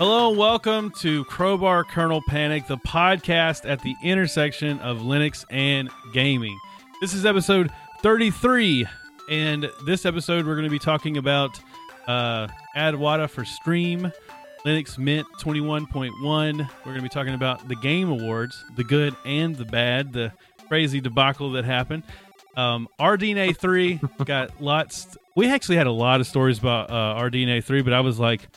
Hello and welcome to Crowbar Kernel Panic, the podcast at the intersection of Linux and gaming. This is episode 33, and this episode we're going to be talking about uh, Adwaita for Steam, Linux Mint 21.1. We're going to be talking about the Game Awards, the good and the bad, the crazy debacle that happened. Um, RDNA 3 got lots. We actually had a lot of stories about uh, RDNA 3, but I was like,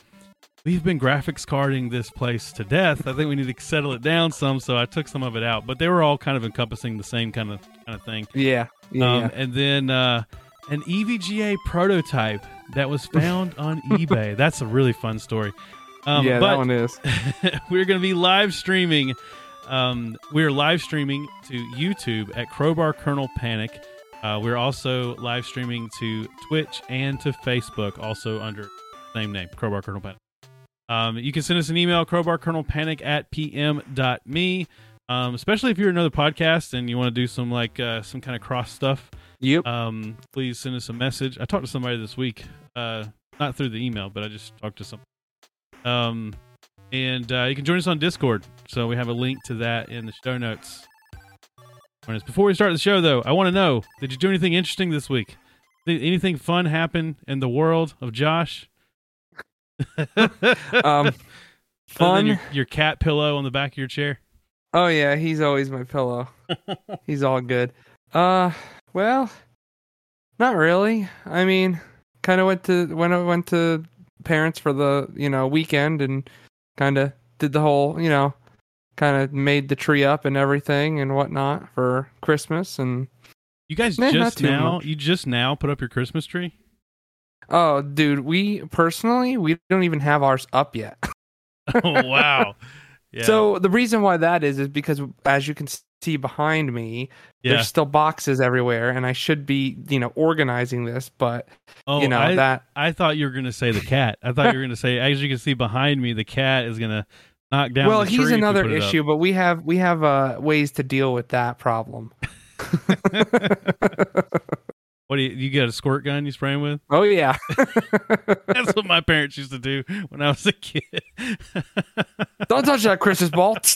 we've been graphics carding this place to death. I think we need to settle it down some, so I took some of it out. But they were all kind of encompassing the same kind of kind of thing. Yeah. Yeah. Um, and then uh, an EVGA prototype that was found on eBay. That's a really fun story. Um, yeah, but that one is. we're going to be live streaming. Um, we're live streaming to YouTube at Crowbar Kernel Panic. Uh, we're also live streaming to Twitch and to Facebook, also under same name, Crowbar Kernel Panic. Um, you can send us an email, crowbarkernelpanic at pm.me. Um, especially if you're another podcast and you want to do some like uh, some kind of cross stuff Yep. um, please send us a message. I talked to somebody this week, uh, not through the email, but I just talked to some. Um, and uh, you can join us on Discord. So we have a link to that in the show notes. Before we start the show, though, I want to know: Did you do anything interesting this week? Did anything fun happen in the world of Josh? um, fun. your, your cat pillow on the back of your chair. Oh yeah, he's always my pillow. he's all good. Uh, well, not really. I mean, kind of went to when I went to parents for the you know weekend and kind of did the whole you know kind of made the tree up and everything and whatnot for Christmas and You guys Eh, just now, much. you just now put up your Christmas tree. Oh dude, we personally we don't even have ours up yet. oh wow! Yeah. So the reason why that is is because as you can see behind me, yeah. there's still boxes everywhere, and I should be you know organizing this, but Oh, you know I, that I thought you were going to say the cat. I thought you were going to say, as you can see behind me, the cat is going to knock down. well he's another up. issue, but we have we have uh ways to deal with that problem. What do you, you got a squirt gun you spraying with? oh yeah, That's what my parents used to do when I was a kid. don't touch that Christmas ball.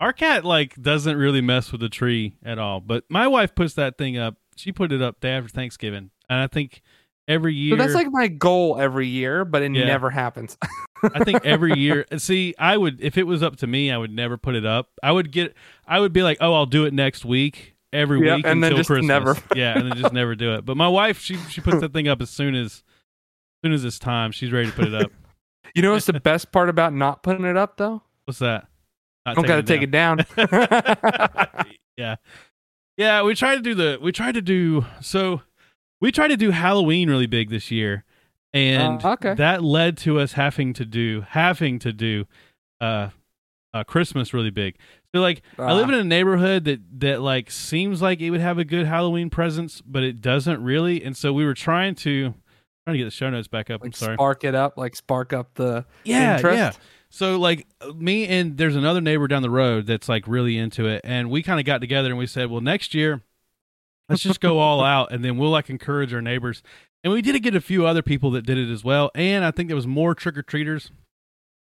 Our cat like doesn't really mess with the tree at all, but my wife puts that thing up. She put it up day after Thanksgiving, and I think every year. so that's like my goal every year, but it Yeah. never happens. I think every year. Uh, see, I would if it was up to me, I would never put it up. I would get. I would be like, oh, I'll do it next week. Every Yep, week and then until just Christmas. never. yeah, and then just never do it. But my wife, she she puts that thing up as soon as, as soon as it's time. She's ready to put it up. you know what's the best part about not putting it up though? What's that? Not Don't gotta take it down. yeah, yeah. We tried to do the. We tried to do so. We tried to do Halloween really big this year, and Uh, okay. that led to us having to do having to do uh, uh Christmas really big. So like I live Ah. in a neighborhood that that like seems like it would have a good Halloween presence, but it doesn't really. And so we were trying to trying to get the show notes back up. I'm like sorry. spark it up, like spark up the yeah, interest. yeah. So like me and there's another neighbor down the road that's like really into it, and we kind of got together and we said, well, next year, let's just go all out, and then we'll like encourage our neighbors. And we did get a few other people that did it as well, and I think there was more trick or treaters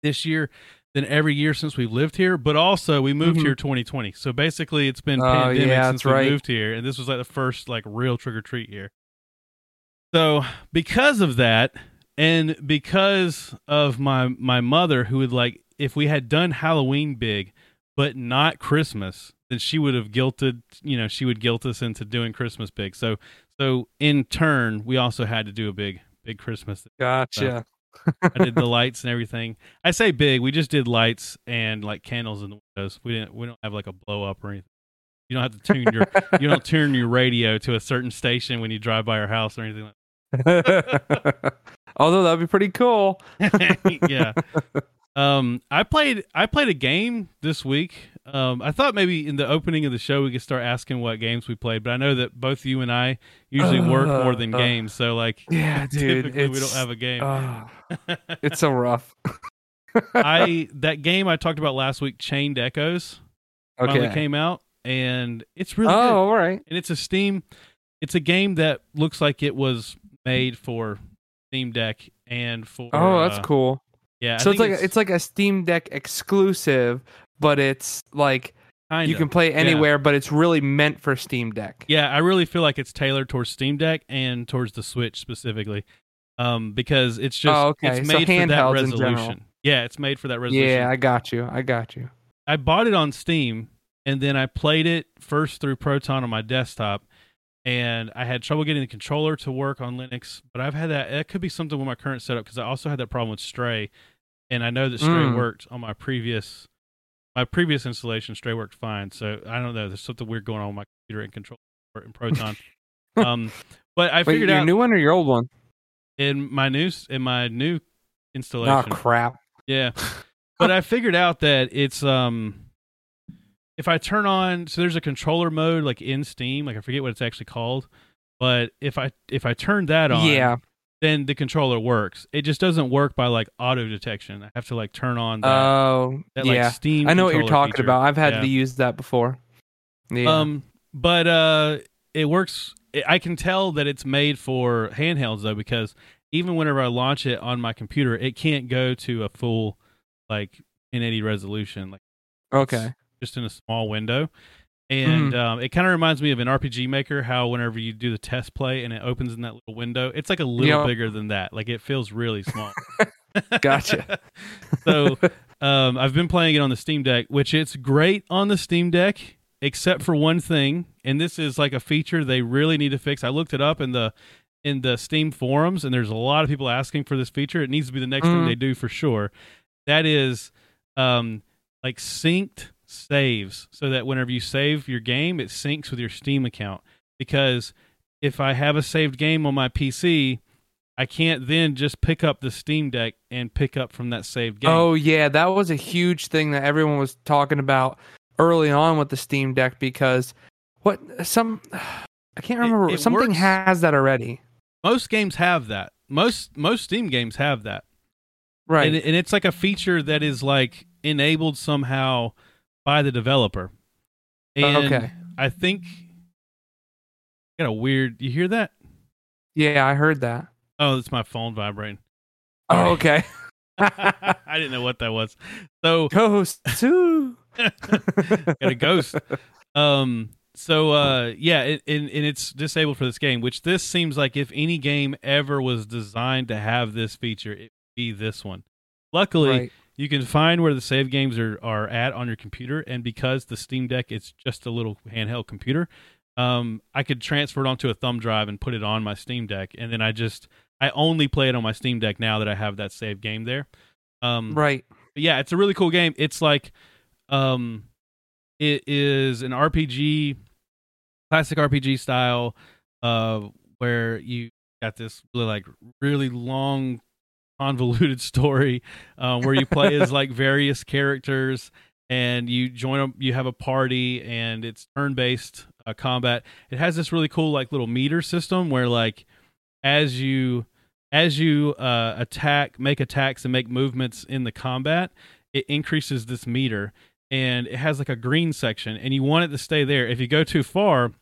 this year than every year since we've lived here. But also, we moved Mhm. here 2020, so basically, it's been Oh, pandemic yeah, since we right. moved here, and this was like the first like real trick or treat year. So because of that, and because of my my mother, who would like if we had done Halloween big, but not Christmas, then she would have guilted. You know, she would guilt us into doing Christmas big. So so in turn, we also had to do a big big Christmas. Gotcha. I did the lights and everything. I say big. We just did lights and like candles in the windows. We didn't. We don't have like a blow up or anything. You don't have to tune your. you don't turn your radio to a certain station when you drive by our house or anything like. Although that'd be pretty cool. yeah. Um, I played I played a game this week. Um, I thought maybe in the opening of the show we could start asking what games we played, but I know that both you and I usually work more than Uh, games, so like Yeah, dude. typically we don't have a game. ah, it's so rough. I that game I talked about last week, Chained Echoes, finally Okay. came out, and it's really Oh, good. all right. And it's a Steam. It's a game that looks like it was made for Steam Deck and for Oh, that's uh, cool. Yeah, I so it's like it's like a Steam Deck exclusive, but it's like kinda. you can play yeah. anywhere, but it's really meant for Steam Deck. Yeah, I really feel like it's tailored towards Steam Deck and towards the Switch specifically, um, because it's just Oh, okay. it's So made for that handhelds in general. resolution. Yeah, it's made for that resolution. Yeah, I got you. I got you. I bought it on Steam and then I played it first through Proton on my desktop and I had trouble getting the controller to work on Linux, but I've had that it could be something with my current setup because I also had that problem with Stray and I know that Stray Mm. worked on my previous my previous installation Stray worked fine. So I don't know, there's something weird going on with my computer and controller in Proton. um but I Wait, figured your out new one or your old one? in my new in my new installation. Oh crap! Yeah. But I figured out that it's um if I turn on so there's a controller mode like in Steam, like I forget what it's actually called, but if I if I turn that on, Yeah. Then the controller works. It just doesn't work by like auto detection. I have to like turn on that, Oh, that like yeah. Steam I know what you're talking feature. about. I've had Yeah. to use that before. Yeah. Um, but uh, it works. I can tell that it's made for handhelds though, because even whenever I launch it on my computer, it can't go to a full like 1080 resolution, like okay. just in a small window. And um, it kind of reminds me of an RPG Maker. How whenever you do the test play and it opens in that little window, it's like a little Yep. bigger than that. Like it feels really small. Gotcha. so um, I've been playing it on the Steam Deck, which it's great on the Steam Deck, except for one thing, and this is like a feature they really need to fix. I looked it up in the in the Steam forums, and there's a lot of people asking for this feature. It needs to be the next thing Mhm. they do for sure. That is um, like synced saves, so that whenever you save your game, it syncs with your Steam account. Because if I have a saved game on my PC, I can't then just pick up the Steam Deck and pick up from that saved game. Oh yeah, that was a huge thing that everyone was talking about early on with the Steam Deck because what some I can't remember it something works- has that already. most games have that. Most most Steam games have that, Right. and, and it's like a feature that is like enabled somehow by the developer. And okay. I think got a weird. You hear that? yeah, I heard that. Oh, it's my phone vibrating. Oh, okay. I didn't know what that was. So Ghost too. got a ghost. Um. So uh, yeah, it, and and it's disabled for this game, which this seems like if any game ever was designed to have this feature, it would be this one. Luckily, Right. You can find where the save games are, are at on your computer and because the steam deck is just a little handheld computer um, i could transfer it onto a thumb drive and put it on my steam deck and then i just i only play it on my steam deck now that i have that save game there um, Right. but yeah it's a really cool game it's like um, it is an rpg classic rpg style uh, where you got this really, like really long convoluted story uh, where you play as like various characters and you join a, you have a party and it's turn based uh, combat. It has this really cool like little meter system where like as you as you uh, attack make attacks and make movements in the combat it increases this meter. And it has like a green section and you want it to stay there. If you go too far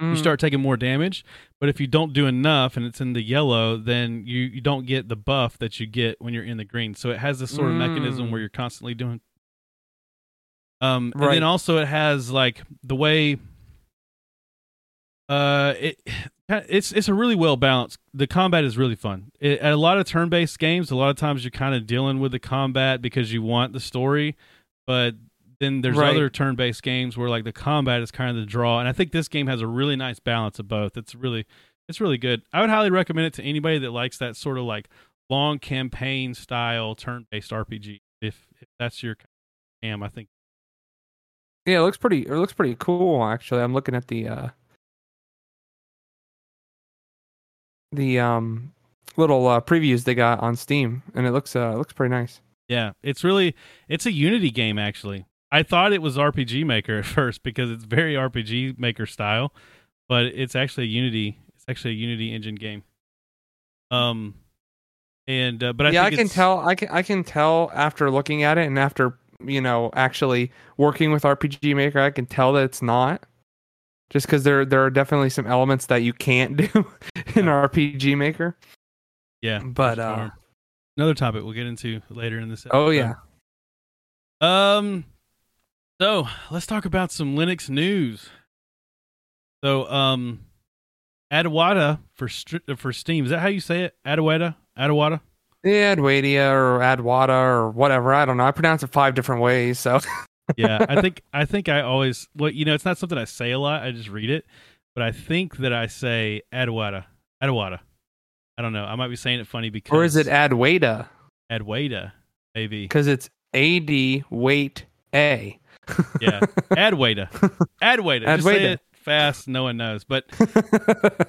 you Mm. start taking more damage. But if you don't do enough and it's in the yellow, then you, you don't get the buff that you get when you're in the green. So it has this sort of mechanism Mm. where you're constantly doing. Um, and then also it has like the way. Uh, it it's it's a really well balanced. The combat is really fun. It, at a lot of turn based games, a lot of times you're kind of dealing with the combat because you want the story, but then there's Right. other turn based games where like the combat is kind of the draw, and I think this game has a really nice balance of both. It's really it's really good. I would highly recommend it to anybody that likes that sort of like long campaign style turn based RPG. If if that's your jam, I think Yeah, it looks pretty. It looks pretty cool. Actually, I'm looking at the uh, the um little uh, previews they got on Steam, and it looks uh it looks pretty nice. Yeah, it's really it's a Unity game actually. I thought it was RPG Maker at first because it's very RPG Maker style, but it's actually a Unity. It's actually a Unity engine game. Um, and uh, but I yeah, I can tell. I can I can tell after looking at it and after you know actually working with RPG Maker, I can tell that it's not. Just because there there are definitely some elements that you can't do in RPG Maker. Yeah, But uh, another topic we'll get into later in this. Episode. Oh yeah. Um. So let's talk about some Linux news. So um, Adawada for for Steam. Is that how you say it? Adawada. Adawada. Yeah, Adwadia or Adwada or whatever. I don't know. I pronounce it five different ways. So yeah, I think I think I always well, you know, it's not something I say a lot. I just read it, but I think that I say Adawada. Adawada. I don't know. I might be saying it funny because or is it Adwaita? Adwaita? Maybe. Because it's A D wait A. yeah, Adwaita. Adwaita. Just say it fast. No one knows, but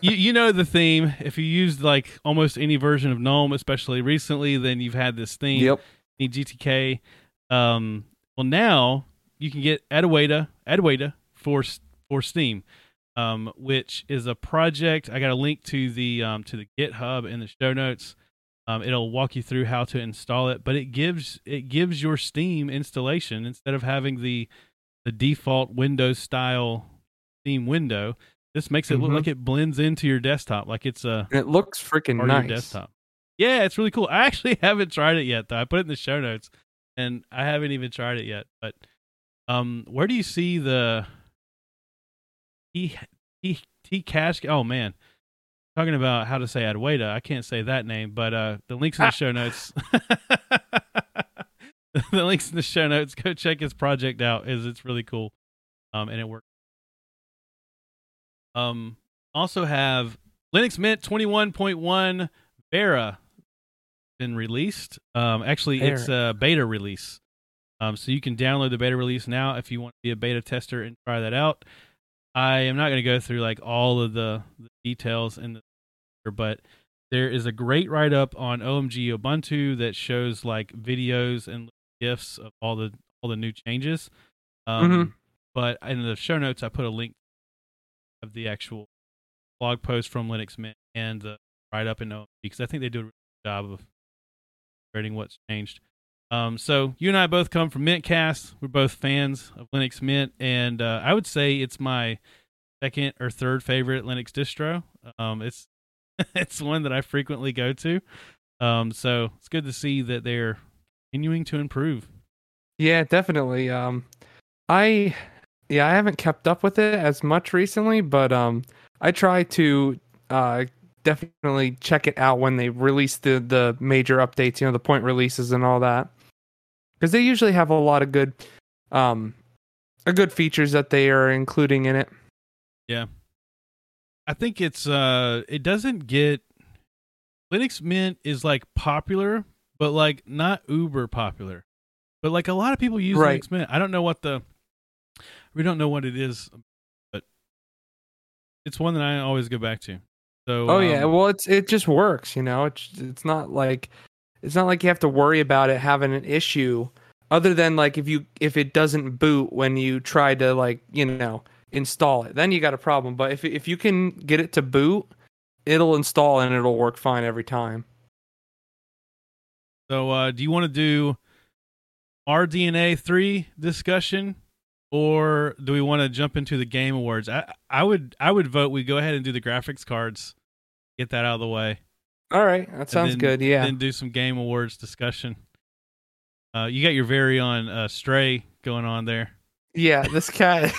you you know the theme. If you used like almost any version of GNOME, especially recently, then you've had this theme. yep. Need GTK. Um, well, now you can get Adwaita, Adwaita for for Steam, um, which is a project. I got a link to the um, to the GitHub in the show notes. Um, it'll walk you through how to install it, but it gives it gives your Steam installation instead of having the the default Windows style Steam window. This makes it look Mhm. like it blends into your desktop, like it's a And it looks freaking nice. your desktop. Yeah, it's really cool. I actually haven't tried it yet, though. I put it in the show notes, and I haven't even tried it yet. But um, where do you see the T T T cash? Oh man, talking about how to say Adwaita. I can't say that name, but uh, the links in the show notes. the links in the show notes. Go check his project out. Is it's really cool, um, and it works. Um, also have Linux Mint 21.1 Vera been released. Um, actually, it's a beta release. Um, so you can download the beta release now if you want to be a beta tester and try that out. I am not going to go through like all of the, the details in the, but there is a great write up on OMG Ubuntu that shows like videos and gifs of all the all the new changes. Um, Mhm. But in the show notes, I put a link of the actual blog post from Linux Mint and the write up in OMG because I think they do a really good job of rating what's changed. Um, so you and I both come from Mintcast. We're both fans of Linux Mint, and uh, I would say it's my second or third favorite Linux distro. Um, it's it's one that I frequently go to. Um, so it's good to see that they're continuing to improve. Yeah, definitely. Um, I yeah, I haven't kept up with it as much recently, but um, I try to uh definitely check it out when they release the the major updates. You know, the point releases and all that, because they usually have a lot of good um, a good features that they are including in it. I think it's uh, it doesn't get Linux Mint is like popular, but like not uber popular. But like a lot of people use Right. Linux Mint. I don't know what the we don't know what it is, but it's one that I always go back to. So Oh yeah, um, well it's it just works, you know. It's it's not like it's not like you have to worry about it having an issue other than like if you if it doesn't boot when you try to like, you know, install it. Then you got a problem, but if if you can get it to boot, it'll install and it'll work fine every time. So, uh, do you want to do RDNA three discussion, or do we want to jump into the game awards? I I would I would vote we go ahead and do the graphics cards, get that out of the way. All right, that sounds then- good. Yeah. Then do some game awards discussion. Uh, you got your very own uh, Stray going on there. Yeah, this cat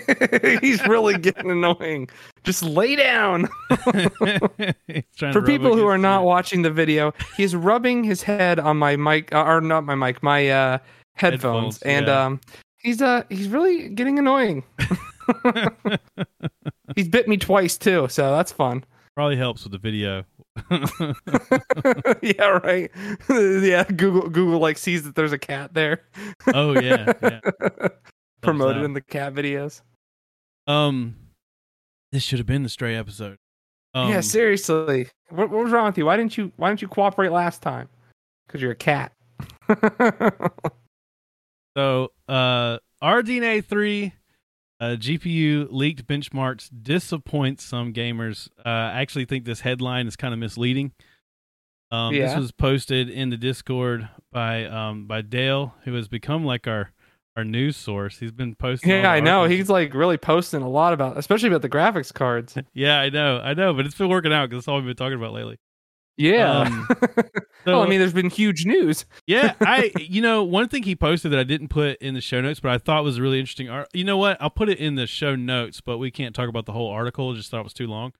he's really getting annoying. Just lay down. He's trying to For people who are not watching the video, he's rubbing his head on my mic, uh, or not my mic, my uh, headphones, Headphones, and yeah. um, he's uh, he's really getting annoying. he's bit me twice too, so that's fun. probably helps with the video. yeah, right. yeah, Google Google like sees that there's a cat there. oh yeah, yeah. Promoted in the cat videos. Um, this should have been the Stray episode. Um, yeah, seriously. What, what was wrong with you? Why didn't you Why didn't you cooperate last time? Because you're a cat. So, uh, RDNA 3 uh, GPU leaked benchmarks disappoints some gamers. Uh, I actually think this headline is kind of misleading. Um, This was posted in the Discord by um, by Dale, who has become like our our news source. He's been posting. yeah, I know. He's like really posting a lot about, especially about the graphics cards. Yeah, I know, I know, but it's been working out because that's all we've been talking about lately. Yeah. Um, well, I mean, there's been huge news. yeah, I you know one thing he posted that I didn't put in the show notes, but I thought was really interesting. You know what? I'll put it in the show notes, but we can't talk about the whole article. Just thought it was too long.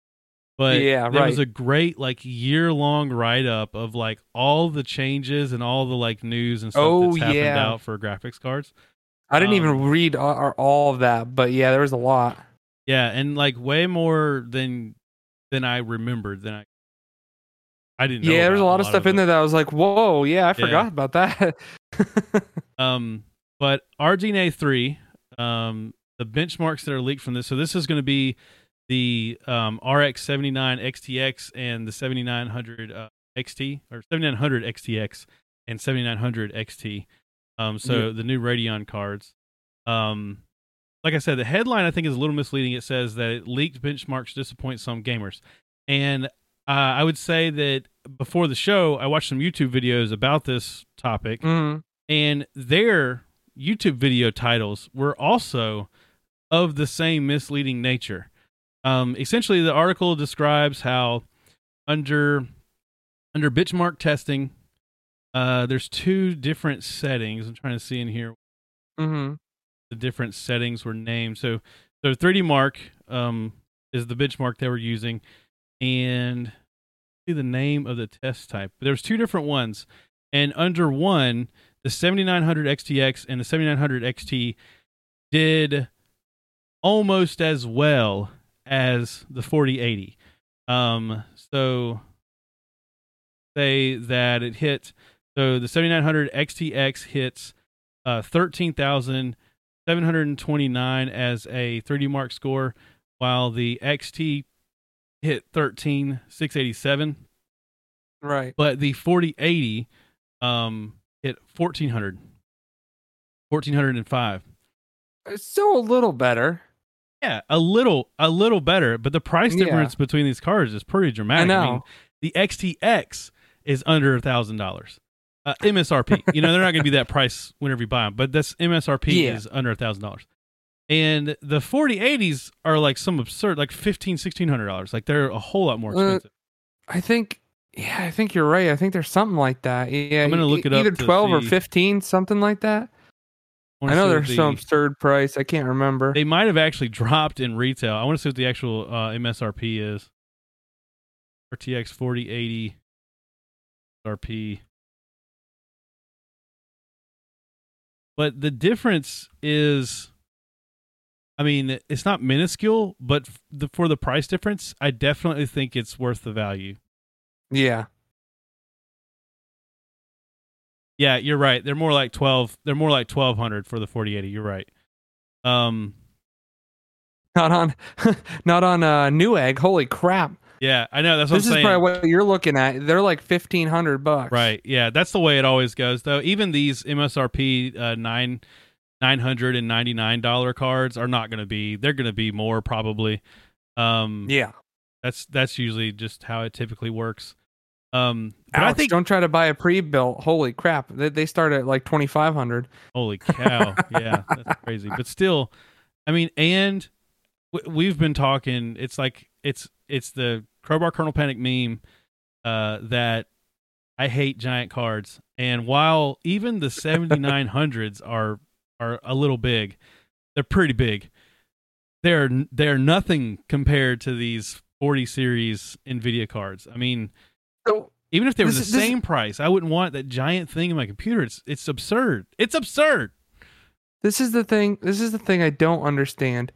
But Yeah, there was a great like year long write up of like all the changes and all the like news and stuff Oh, that's happened yeah. out for graphics cards. I didn't Um, even read all, all of that, but yeah, there was a lot. Yeah, and like way more than than I remembered. Than I I didn't. know Yeah, there's a about lot of stuff in there that I was like, whoa, yeah, I forgot about that. Um, but RDNA three, um, the benchmarks that are leaked from this. So this is going to be the um, RX seventy nine XTX and the seventy nine hundred uh, XT or seventy nine hundred XTX and seventy nine hundred XT. Um, so the new Radeon cards. Um, like I said, the headline I think is a little misleading. It says that leaked benchmarks disappoint some gamers, and uh, I would say that before the show, I watched some YouTube videos about this topic Mhm. and their YouTube video titles were also of the same misleading nature. Um, essentially, the article describes how under under benchmark testing, uh, there's two different settings. I'm trying to see in here Mhm. the different settings were named. So, so 3D Mark um, is the benchmark they were using, and see the name of the test type. But there was two different ones, and under one, the 7900 XTX and the 7900 XT did almost as well as the 4080. Um, so say that it hit. So the 7900 XTX hits uh, 13,729 as a 3D Mark score, while the XT hit 13,687. Right. But the 4080 um, hit 1,400. 1,405. It's still a little better. Yeah, a little, a little better, but the price Yeah. difference between these cards is pretty dramatic. I mean, know. the XTX is under a thousand dollars. Uh, MSRP. you know, they're not going to be that price whenever you buy them, but this MSRP Yeah. is under a thousand dollars. And the 4080s are like some absurd, like fifteen, sixteen hundred dollars. Like they're a whole lot more Uh, expensive. I think. Yeah, I think you're right. I think there's something like that. Yeah, I'm gonna e- look it up Either 12 or 15, something like that. wanna I know there's the- some absurd price. I can't remember. They might have actually dropped in retail. I want to see what the actual uh, MSRP is. RTX 4080 RP. But the difference is, I mean, it's not minuscule, but the, for the price difference, I definitely think it's worth the value. yeah. Yeah, you're right. They're more like 12. They're more like 1200 for the 4080. You're right. Um, Not on, not on uh, Newegg. Holy crap! Yeah, I know. That's what This I'm is saying. probably what you're looking at. They're like fifteen hundred bucks. Right. Yeah, that's the way it always goes. Though even these MSRP uh, nine nine hundred and ninety nine dollar cards are not going to be. They're going to be more probably. Um, Yeah. that's that's usually just how it typically works. Um, Ouch, I think don't try to buy a pre-built. Holy crap! They, they start at like twenty five hundred. holy cow, yeah, that's crazy. But still, I mean, and w- we've been talking. It's like it's it's the crowbar Kernel Panic meme uh, that I hate giant cards. And while even the 7900s are are a little big, they're pretty big. They're they're nothing compared to these 40 series Nvidia cards. I mean, So even if they were This the is- this- same price, I wouldn't want that giant thing in my computer. It's it's absurd. It's absurd. this is the thing. This is the thing I don't understand.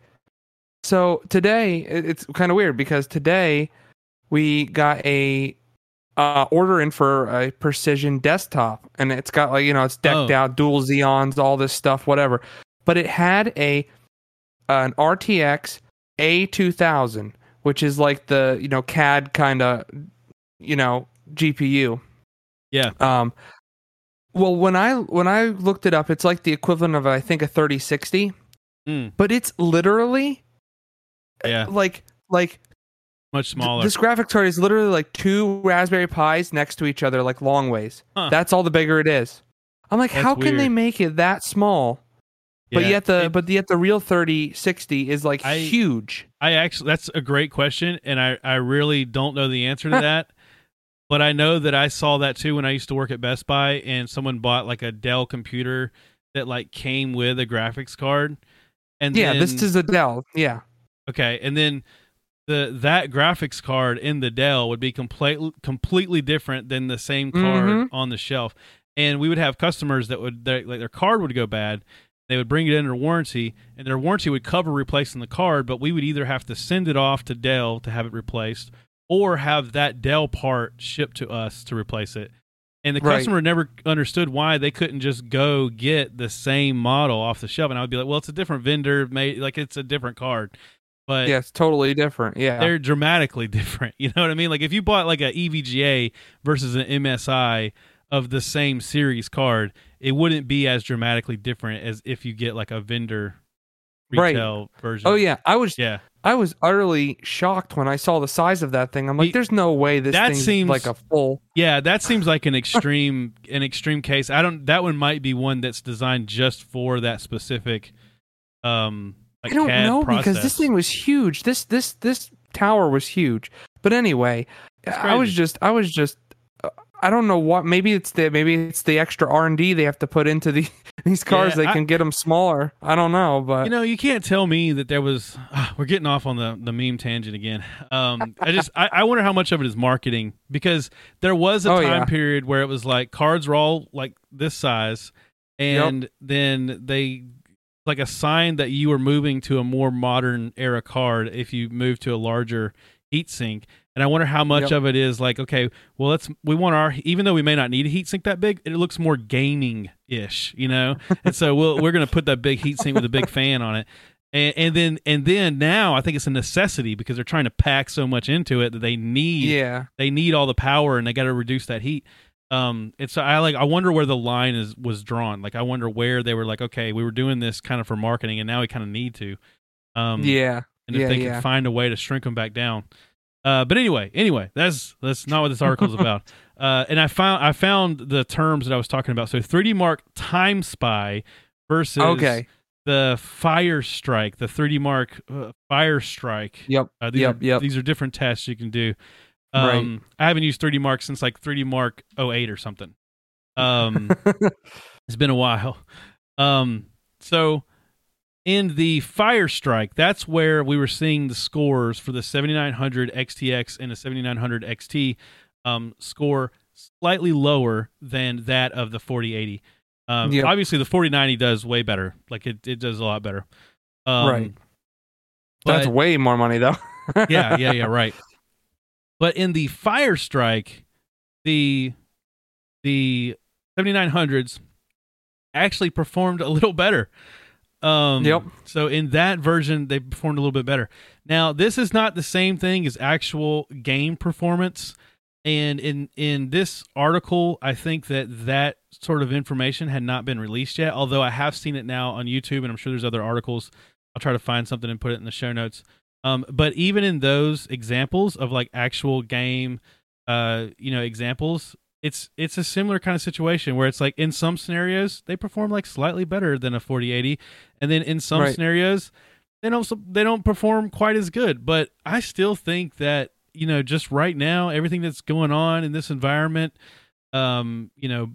So today it's kind of weird because today we got a uh, order in for a precision desktop, and it's got like you know it's decked Oh. out, dual Xeons, all this stuff, whatever. But it had a an RTX A2000, which is like the you know CAD kind of you know GPU. Yeah. Um. Well, when I when I looked it up, it's like the equivalent of I think a 3060, Mm, but it's literally yeah, like like much smaller. this graphics card is literally like two Raspberry Pis next to each other, like long ways. Huh. That's all the bigger it is. I'm like, That's how can they make it that small? But Yeah, yet the it- but yet the real 3060 is like I- huge. I actually that's a great question, and I I really don't know the answer to that. but I know that I saw that too when I used to work at Best Buy, and someone bought like a Dell computer that like came with a graphics card. And yeah, then, this is a Dell. Yeah. okay, and then the that graphics card in the Dell would be completely completely different than the same card Mhm. on the shelf. And we would have customers that would their, like their card would go bad. They would bring it in under warranty, and their warranty would cover replacing the card. But we would either have to send it off to Dell to have it replaced, or have that Dell part shipped to us to replace it. And the Right. customer never understood why they couldn't just go get the same model off the shelf. And I would be like, "Well, it's a different vendor, made like it's a different card." But Yeah, it's totally different. Yeah. they're dramatically different. You know what I mean? Like if you bought like a EVGA versus an MSI of the same series card, it wouldn't be as dramatically different as if you get like a vendor Right. retail version. Oh yeah, I was yeah. I was utterly shocked when I saw the size of that thing. I'm like, there's no way this that seems- like a full. Yeah, that seems like an extreme an extreme case. I don't that one might be one that's designed just for that specific um I don't CAD know process. because this thing was huge. This this this tower was huge. But anyway, I was just I was just uh, I don't know what. Maybe it's the maybe it's the extra R and D they have to put into the these cars. Yeah, they I- can get them smaller. I don't know, but You know, you can't tell me that there was. ah, we're getting off on the the meme tangent again. Um, I just I, I wonder how much of it is marketing because there was a Oh, time yeah. period where it was like cards were all like this size, and then they like a sign that you were moving to a more modern era card if you move to a larger heat sink. And I wonder how much Yep. of it is like, okay, well, let's we want our even though we may not need a heat sink that big, it looks more gaming ish, you know. and so we'll, we're going to put that big heat sink with a big fan on it. And, and then and then now I think it's a necessity because they're trying to pack so much into it that they need yeah, they need all the power and they got to reduce that heat. Um, it's I like I wonder where the line is was drawn. Like I wonder where they were like, okay, we were doing this kind of for marketing, and now we kind of need to. Um, yeah, and if yeah, they yeah. can find a way to shrink them back down. Uh, but anyway, anyway, that's that's not what this article is about. Uh, and I found I found the terms that I was talking about. So 3D Mark Time Spy versus Okay. the Fire Strike, the 3D Mark uh, Fire Strike. Yep. Uh, these Yep, are, yep. These are different tests you can do. Right. Um, I haven't used 3D Mark since like 3D Mark 08 or something. Um, it's been a while. Um, so in the Fire Strike, that's where we were seeing the scores for the 7900 XTX and the 7900 XT um, score slightly lower than that of the 4080. Um, Yep. Obviously, the 4090 does way better. Like it, it does a lot better. Um, Right. That's way more money though. yeah, yeah, yeah, right. But in the Fire Strike, the the 7900s actually performed a little better. Um, Yep. So in that version, they performed a little bit better. Now, this is not the same thing as actual game performance. And in in this article, I think that that sort of information had not been released yet. Although I have seen it now on YouTube, and I'm sure there's other articles. I'll try to find something and put it in the show notes. Um, but even in those examples of like actual game, uh, you know, examples, it's it's a similar kind of situation where it's like in some scenarios they perform like slightly better than a 4080, and then in some Right. scenarios they don't they don't perform quite as good. But I still think that you know just right now everything that's going on in this environment, um, you know,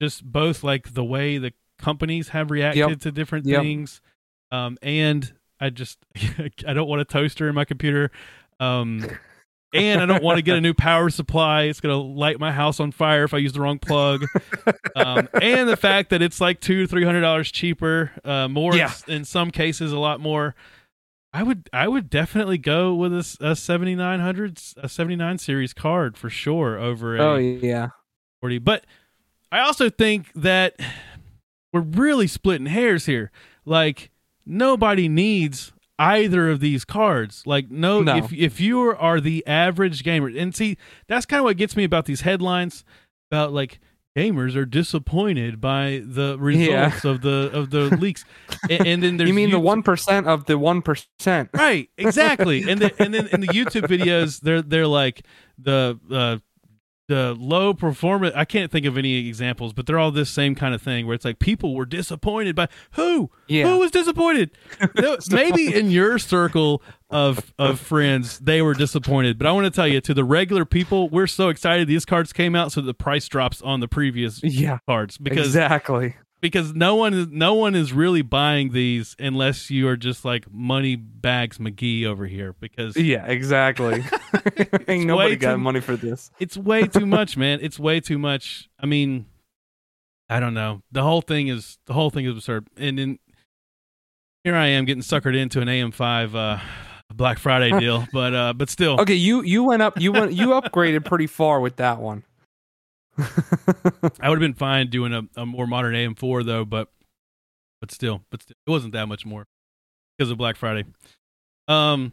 just both like the way the companies have reacted to different Yep. things, um, and I just I don't want a toaster in my computer. Um, and I don't want to get a new power supply. It's gonna light my house on fire if I use the wrong plug. um, and the fact that it's like two to three hundred dollars cheaper, uh, more Yeah. in some cases, a lot more. I would I would definitely go with a seventy nine hundred a seventy nine hundred a seventy nine series card for sure over a oh yeah. 40. But I also think that we're really splitting hairs here. Like nobody needs either of these cards. Like no, No. if if you are the average gamer, and see that's kind of what gets me about these headlines about like gamers are disappointed by the Yeah. results of the of the leaks. And, and then there's You mean the one percent of the one percent? Right, exactly. and and then in the YouTube videos, they're they're like the uh, the low performance. I can't think of any examples, but they're all this same kind of thing where it's like people were disappointed by who Yeah. who was disappointed. Maybe in your circle of of friends, they were disappointed. But I want to tell you, to the regular people, we're so excited these cards came out, so the price drops on the previous Yeah, cards because exactly. Because no one is no one is really buying these unless you are just like money bags McGee over here because Yeah, exactly. Ain't nobody got too- money for this. it's way too much, man. It's way too much. I mean, I don't know. The whole thing is the whole thing is absurd. And then here I am getting suckered into an AM5 uh, Black Friday deal, but uh, but still, Okay, you you went up. You went. You upgraded pretty far with that one. I would have been fine doing a, a more modern AM4 though, but but still, but still, it wasn't that much more because of Black Friday. Um,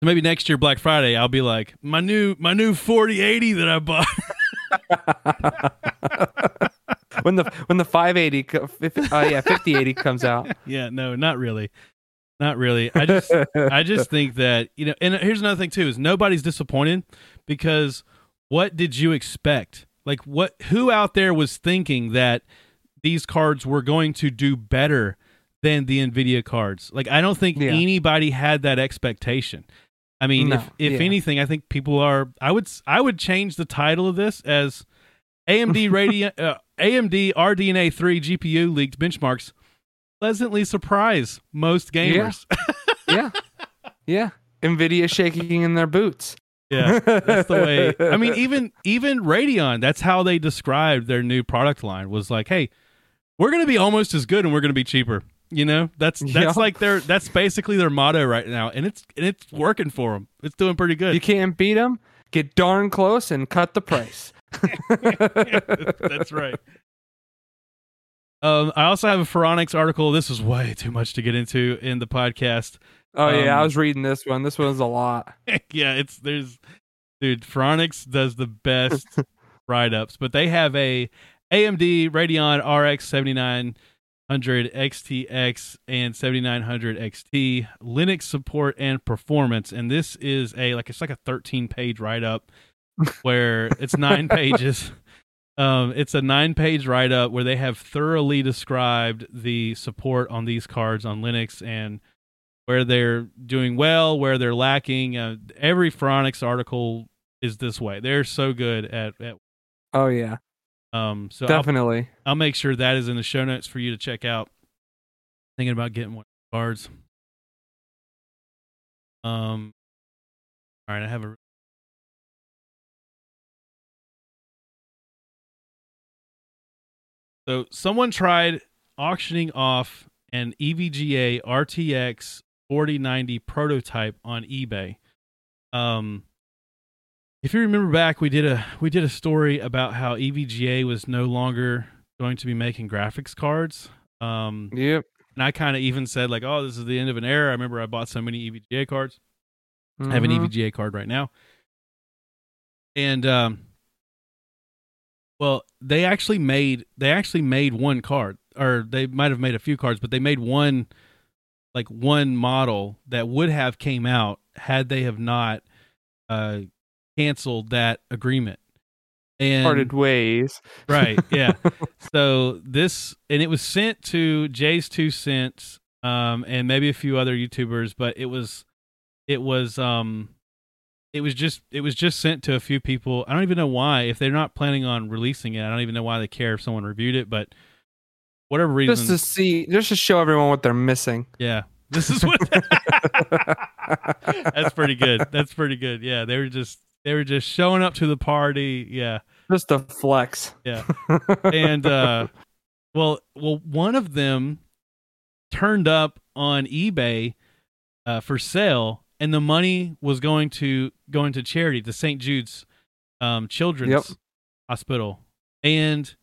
so maybe next year Black Friday I'll be like my new my new 4080 that I bought. when the when the 580, uh, yeah, 5080 comes out. yeah, no, not really, not really. I just I just think that you know, and here's another thing too: is nobody's disappointed because what did you expect? Like, what? Who out there was thinking that these cards were going to do better than the Nvidia cards? Like, I don't think Yeah. anybody had that expectation. I mean, No, if if yeah. anything, I think people are. I would I would change the title of this as AMD Radeon uh, AMD RDNA three GPU leaked benchmarks pleasantly surprise most gamers. yeah, yeah. Nvidia shaking in their boots. Yeah, that's the way. I mean, even even Radeon, that's how they described their new product line. Was like, hey, we're going to be almost as good, and we're going to be cheaper. You know, that's that's Yeah. like their that's basically their motto right now, and it's and it's working for them. It's doing pretty good. You can't beat them. Get darn close and cut the price. That's right. Um, I also have a Phoronix article. This is way too much to get into in the podcast. Oh yeah, Um, I was reading this one. This one's a lot. yeah, it's there's dude, Phoronix does the best write ups, but they have a AMD Radeon RX 7900 XTX and 7900 XT Linux support and performance, and this is a like it's like a 13 page write up where it's nine pages. Um, it's a nine page write up where they have thoroughly described the support on these cards on Linux and where they're doing well, where they're lacking. Uh, every Phoronix article is this way. They're so good at, at Oh yeah, um. So I'll, definitely. I'll make sure that is in the show notes for you to check out. Thinking about getting one of cards. Um. All right, I have a. So someone tried auctioning off an EVGA RTX 4090 prototype on eBay. Um, if you remember back, we did a we did a story about how EVGA was no longer going to be making graphics cards. Um, Yep. and I kind of even said like, "Oh, this is the end of an era." I remember I bought so many EVGA cards. I have an Mhm. EVGA card right now, and um, well, they actually made they actually made one card, or they might have made a few cards, but they made one like one model that would have came out had they have not uh canceled that agreement. And Parted ways. right, yeah. so this and it was sent to JayzTwoCents, um, and maybe a few other YouTubers, but it was it was um it was just it was just sent to a few people. I don't even know why. If they're not planning on releasing it, I don't even know why they care if someone reviewed it, but whatever reason Just to see, just to show everyone what they're missing. Yeah. This is what That's pretty good. That's pretty good. Yeah, they were just they were just showing up to the party. Yeah. just a flex. Yeah. and uh well well one of them turned up on ebay uh for sale and the money was going to going to charity to st jude's um children's Yep. hospital and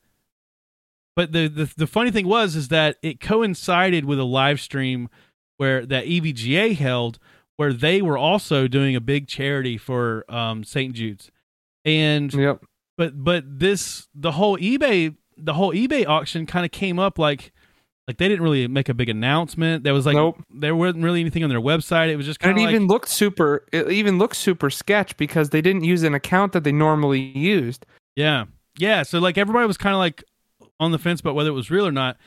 but the, the the funny thing was is that it coincided with a live stream where that evga held where they were also doing a big charity for um st jude's and yep. but but this the whole ebay the whole ebay auction kind of came up like like they didn't really make a big announcement there was like Nope. there wasn't really anything on their website it was just kind it of like even looked super. It even looked super sketch because they didn't use an account that they normally used. yeah yeah so like everybody was kind of like on the fence about whether it was real or not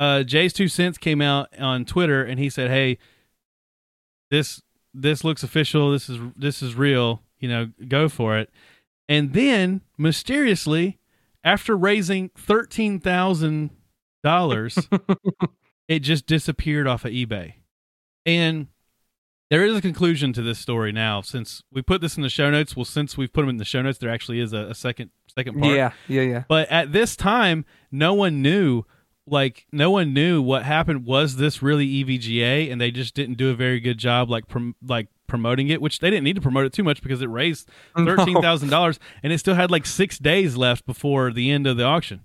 uh JayzTwoCents came out on twitter and he said hey this this looks official. This is this is real. You know, go for it. And then mysteriously, after raising thirteen thousand dollars, it just disappeared off of eBay. And there is a conclusion to this story now. Since we put this in the show notes, well, since we've put them in the show notes, there actually is a, a second second part. Yeah, yeah, yeah. But at this time, no one knew. Like no one knew what happened. Was this really EVGA? And they just didn't do a very good job, like prom- like promoting it, which they didn't need to promote it too much because it raised thirteen thousand dollars, and it still had like six days left before the end of the auction.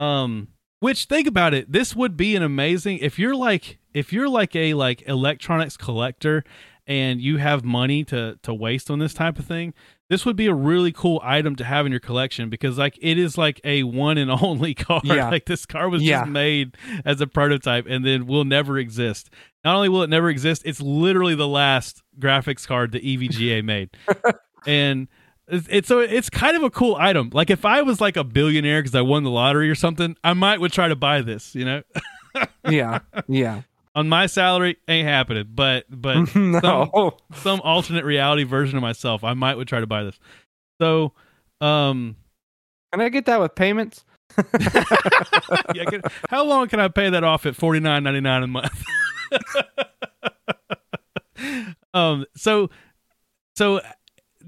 Um, which think about it, this would be an amazing if you're like if you're like a like electronics collector and you have money to to waste on this type of thing. This would be a really cool item to have in your collection because like it is like a one and only car. Yeah. Like this car was Yeah. just made as a prototype and then will never exist. Not only will it never exist, it's literally the last graphics card that E EVGA made. and it's, it's so it's kind of a cool item. Like if I was like a billionaire because I won the lottery or something, I might would try to buy this. You know, yeah, yeah. on my salary ain't happening. But but no. some alternate reality version of myself, I might would try to buy this. So, um, Can I get that with payments? yeah, can- how long can I pay that off at forty nine ninety nine a month? um, so, so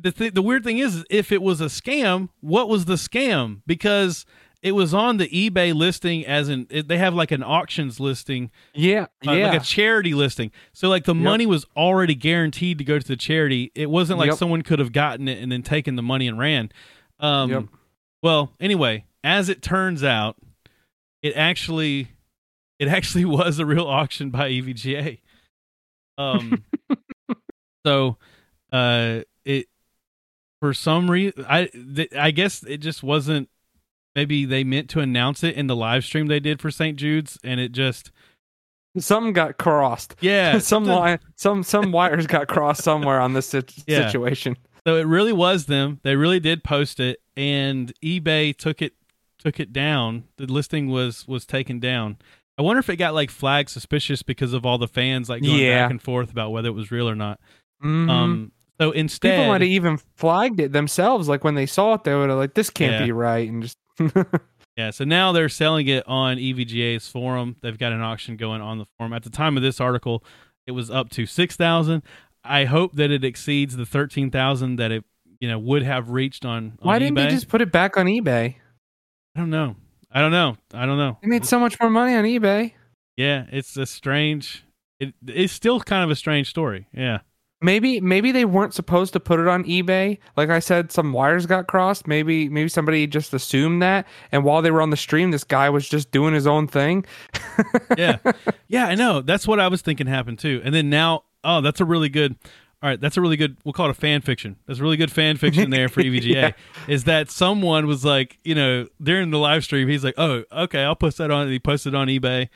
the th- the weird thing is, if it was a scam, what was the scam? Because it was on the eBay listing as an it, they have like an auctions listing, Yeah, uh, yeah. like a charity listing. So like the Yep. money was already guaranteed to go to the charity. It wasn't like Yep. someone could have gotten it and then taken the money and ran. Um, Yep. Well, anyway, as it turns out, it actually it actually was a real auction by EVGA. Um, so uh, it for some reason I th- I guess it just wasn't. Maybe they meant to announce it in the live stream they did for St. Jude's, and it just Something got crossed. yeah some line, some some wires got crossed somewhere on this Yeah. situation. So it really was them. They really did post it, and eBay took it took it down. The listing was was taken down. I wonder if it got like flagged suspicious because of all the fans like going Yeah. back and forth about whether it was real or not. Mhm. Um. So instead, People might have even flagged it themselves. Like when they saw it, they would have like, "This can't Yeah. be right," and just yeah. So now they're selling it on EVGA's forum. They've got an auction going on the forum. At the time of this article, it was up to six thousand. I hope that it exceeds the thirteen thousand that it you know would have reached on. on why didn't eBay. they just put it back on eBay? I don't know. I don't know. I don't know. They made so much more money on eBay. Yeah, it's a strange. It, it's still kind of a strange story. Yeah, Maybe maybe they weren't supposed to put it on eBay. Like I said, some wires got crossed. Maybe maybe somebody just assumed that. And while they were on the stream, this guy was just doing his own thing. yeah, yeah. I know. That's what I was thinking happened too. And then now, oh, that's a really good. All right, that's a really good. We'll call it a fan fiction. That's a really good fan fiction there for EVGA. Yeah. Is that someone was like, you know, during the live stream, he's like, oh, okay, I'll post that on. And he posted it on eBay,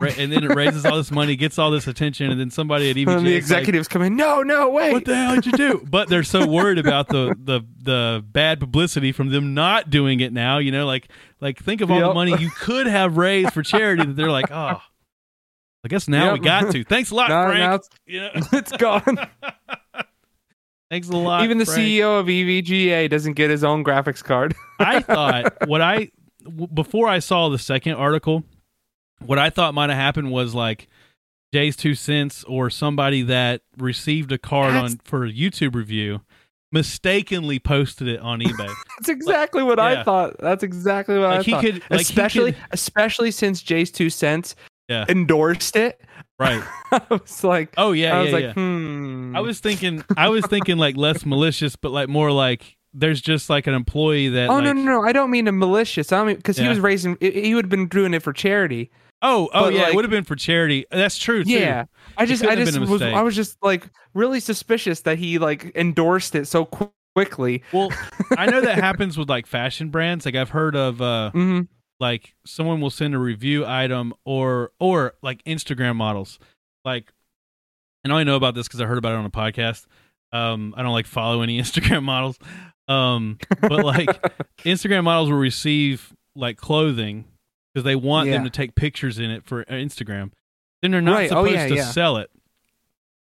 and then it raises all this money, gets all this attention, and then somebody at E EVGA And the executives come in. No, no, wait. what the hell did you do? But they're so worried about the the the bad publicity from them not doing it now. You know, like like think of all the money you could have raised for charity that they're like, oh, I guess now we got to. Thanks a lot, Frank. it's, know, it's gone. thanks a lot. Even the Frank. CEO of EVGA doesn't get his own graphics card. I thought what I before I saw the second article, what I thought might have happened was like JayzTwoCents or somebody that received a card That's- on for a YouTube review mistakenly posted it on eBay. That's exactly what Yeah. I thought. That's exactly what Like I he thought. could- like especially, could- especially since JayzTwoCents Yeah. endorsed it. right. I was like, Oh yeah, I yeah, was like, yeah. hmm. I was thinking, I was thinking like less malicious, but like more like there's just like an employee that. Oh like, no, no, no! I don't mean a malicious. I mean because he was raising. He he would have been doing it for charity. Oh, oh But, yeah, it would have been for charity. That's true too. Yeah, I just, I just was. I was just like really suspicious that he like endorsed it so qu- quickly. Well, I know that happens with like fashion brands. Like I've heard of uh hmm like someone will send a review item or or like Instagram models. Like and I only know about this because I heard about it on a podcast. Um I don't like follow any Instagram models. Um but like Instagram models will receive like clothing because they want them to take pictures in it for uh, Instagram. Then they're not Right. Oh, supposed yeah, to yeah. sell it.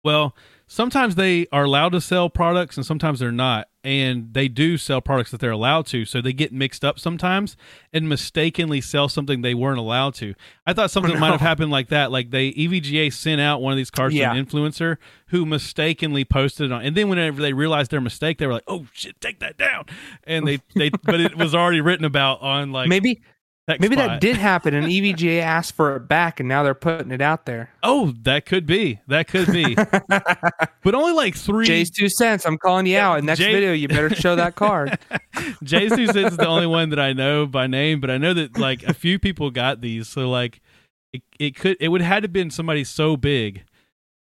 Well, sometimes they are allowed to sell products and sometimes they're not. And they do sell products that they're allowed to. So they get mixed up sometimes and mistakenly sell something they weren't allowed to. I thought something no. might have happened like that. Like they EVGA sent out one of these cards Yeah. to an influencer who mistakenly posted it on. And then whenever they realized their mistake, they were like, oh shit, take that down. And they, they but it was already written about on like maybe maybe TechSpot. that did happen, and EVGA asked for it back, and now they're putting it out there. Oh, that could be. That could be. but only like three. JayzTwoCents. I'm calling you out. In next Jay- video, you better show that card. JayzTwoCents is the only one that I know by name, but I know that like a few people got these. So like, it, it could it would have had to been somebody so big,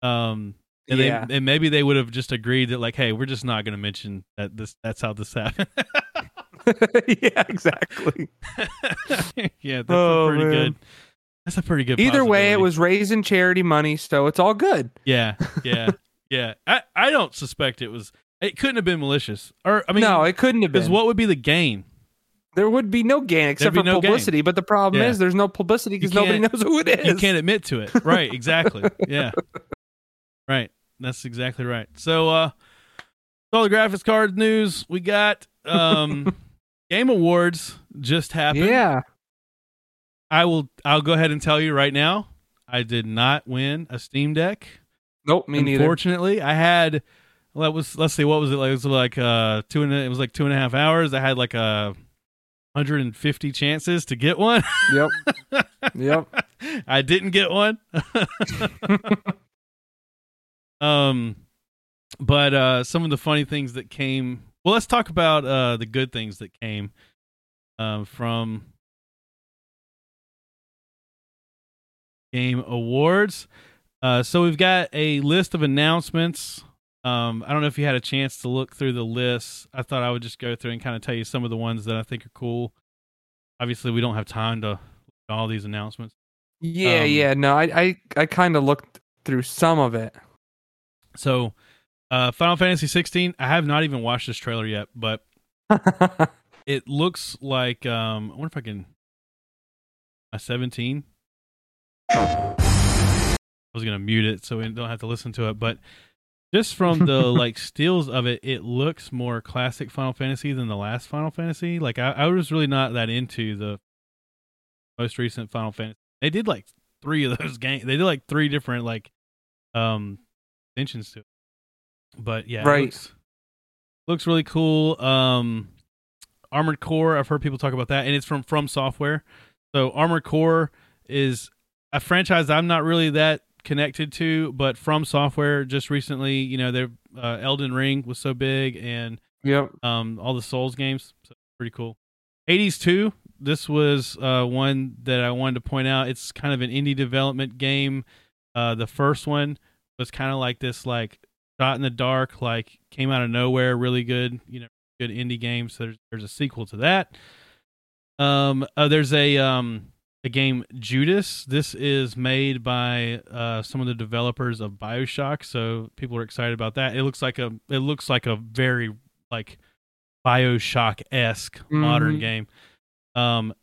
um, and Yeah. they and maybe they would have just agreed that like, hey, we're just not going to mention that this that's how this happened. yeah, exactly. yeah, that's Oh, pretty man. good. That's a pretty good. Either way, it was raising charity money, so it's all good. Yeah, yeah, yeah. I I don't suspect it was. It couldn't have been malicious, or I mean, no, it couldn't have been. because what would be the gain? there would be no gain except for no gain. publicity. But the problem Yeah. is, there's no publicity because nobody knows who it is. you can't admit to it right exactly yeah right that's exactly right so uh all the graphics card news we got um game awards just happened Yeah. i will i'll go ahead and tell you right now i did not win a steam deck Nope. Me neither. unfortunately i had well, that was let's see what was it like it was like uh two and a, it was like two and a half hours i had like a 150 chances to get one Yep. Yep. I didn't get one. um but uh some of the funny things that came well let's talk about uh the good things that came um from game awards. Uh so we've got a list of announcements. Um I don't know if you had a chance to look through the list. I thought I would just go through and kind of tell you some of the ones that I think are cool. Obviously, we don't have time to look at all these announcements. Yeah. Um, yeah. No, I I, I kind of looked through some of it. So, uh, Final Fantasy 16. I have not even watched this trailer yet, but it looks like. Um, I wonder if I can. A 17. I was gonna mute it so we don't have to listen to it, but just from the like steals of it, it looks more classic Final Fantasy than the last Final Fantasy. Like I, I was really not that into the most recent Final Fantasy. They did like three of those games. They did like three different like um extensions to it. But yeah, it Right. looks, looks really cool. Um Armored Core, I've heard people talk about that, and it's from From Software. So Armored Core is a franchise I'm not really that connected to, but From Software just recently, you know, their uh, Elden Ring was so big, and yep. um, all the Souls games, so pretty cool. Hades 2, this was uh, one that I wanted to point out. It's kind of an indie development game. Uh, the first one was kind of like this, like shot in the dark, like came out of nowhere, really good, you know, good indie game. So there's, there's a sequel to that. Um, uh, there's a um a game Judas. This is made by uh some of the developers of BioShock, so people are excited about that. It looks like a it looks like a very like BioShock esque modern Mhm. game. Um,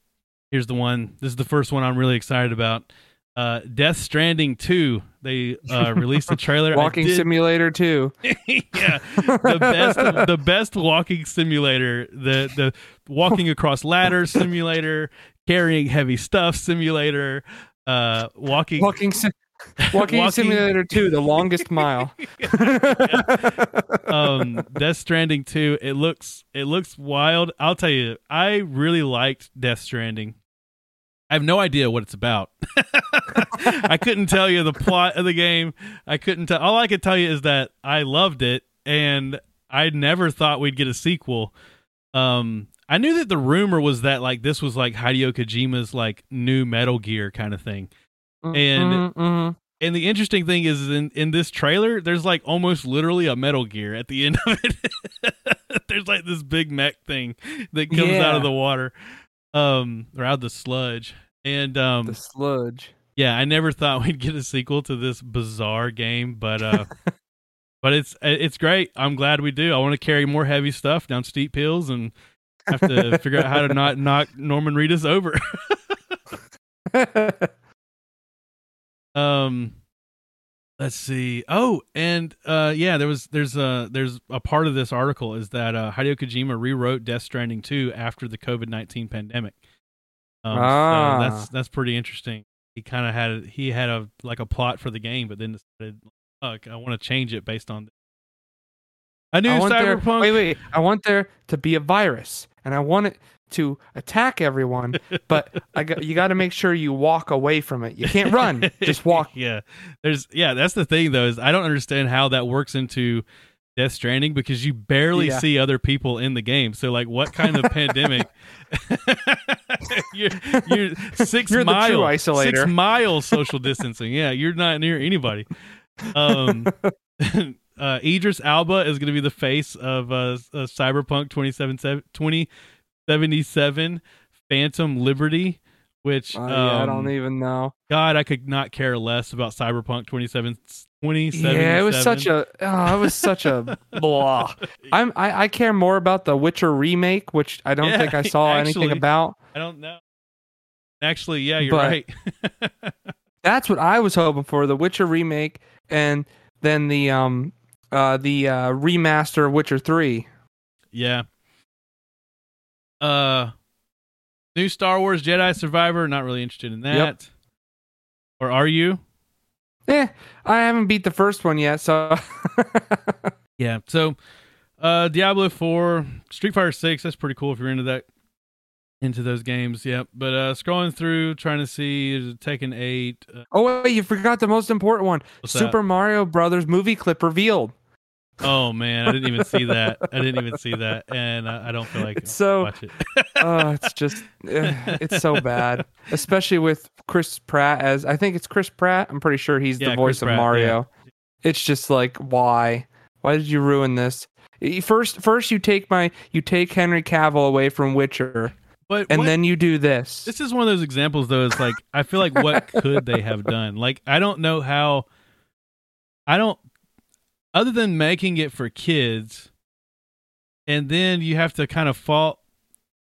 here's the one. This is the first one I'm really excited about. Uh, Death Stranding 2. They uh, released a trailer. Walking did- simulator too. yeah, the best, the best walking simulator, the the walking across ladders simulator, carrying heavy stuff simulator, uh, walking, Walking sim- Walking, Walking- simulator two, the longest mile. um, Death Stranding 2. It looks it looks wild. I'll tell you, I really liked Death Stranding. I have no idea what it's about. I couldn't tell you the plot of the game. I couldn't tell. All I could tell you is that I loved it, and I never thought we'd get a sequel. Um, I knew that the rumor was that like this was like Hideo Kojima's like new Metal Gear kind of thing. And- Mhm, mhm. And the interesting thing is in, in this trailer, there's like almost literally a Metal Gear at the end of it. there's like this big mech thing that comes out of the water. Um or out of the sludge. And um the sludge. yeah, I never thought we'd get a sequel to this bizarre game, but uh but it's it's great. I'm glad we do. I want to carry more heavy stuff down steep hills and have to figure out how to not knock Norman Reedus over. Um, Let's see. Oh, and uh, yeah, there was there's a there's a part of this article is that uh, Hideo Kojima rewrote Death Stranding 2 after the COVID nineteen pandemic. Um, Ah. so that's that's pretty interesting. He kind of had he had a like a plot for the game, but then decided, "Fuck, I want to change it based on." I knew I want there, Cyberpunk. wait, wait. I want there to be a virus, and I want it to attack everyone. but I got, you got to make sure you walk away from it. You can't run. Just walk. yeah, there's yeah. That's the thing though is I don't understand how that works into Death Stranding because you barely Yeah. see other people in the game. So like, what kind of pandemic? you're you're 6 You're true six miles social distancing. Yeah, you're not near anybody. Um, uh, Idris Elba is going to be the face of uh, uh, Cyberpunk 2077 2077 Phantom Liberty. Which Oh, yeah, I um, don't even know. God, I could not care less about Cyberpunk 27 2077. Yeah, it was such a. Oh, it was such a blah. I'm. I, I care more about the Witcher remake, which I don't Yeah, think I saw anything about. I don't know. Actually, yeah, you're But- right. That's what I was hoping for. The Witcher remake, and then the um, uh, the uh, remaster of Witcher Three. yeah. Uh new Star Wars Jedi Survivor, not really interested in that. Yep. Or are you? Yeah, I haven't beat the first one yet, so Yeah. So uh Diablo 4, Street Fighter 6, that's pretty cool if you're into that into those games. Yep. But uh scrolling through trying to see Tekken 8. Uh, Oh wait, you forgot the most important one. What's that? Super Mario Brothers movie clip revealed. Oh man, I didn't even see that. I didn't even see that and I, I don't feel like It's so it. oh, it's just eh, it's so bad. Especially with Chris Pratt as I think it's Chris Pratt. I'm pretty sure he's Yeah, the Chris voice of Pratt, Mario. It's just like why? Why did you ruin this? First first you take my you take Henry Cavill away from Witcher But and what- then you do this. This is one of those examples, though. It's like I feel like what could they have done? Like I don't know how. I don't. Other than making it for kids, and then you have to kind of fault.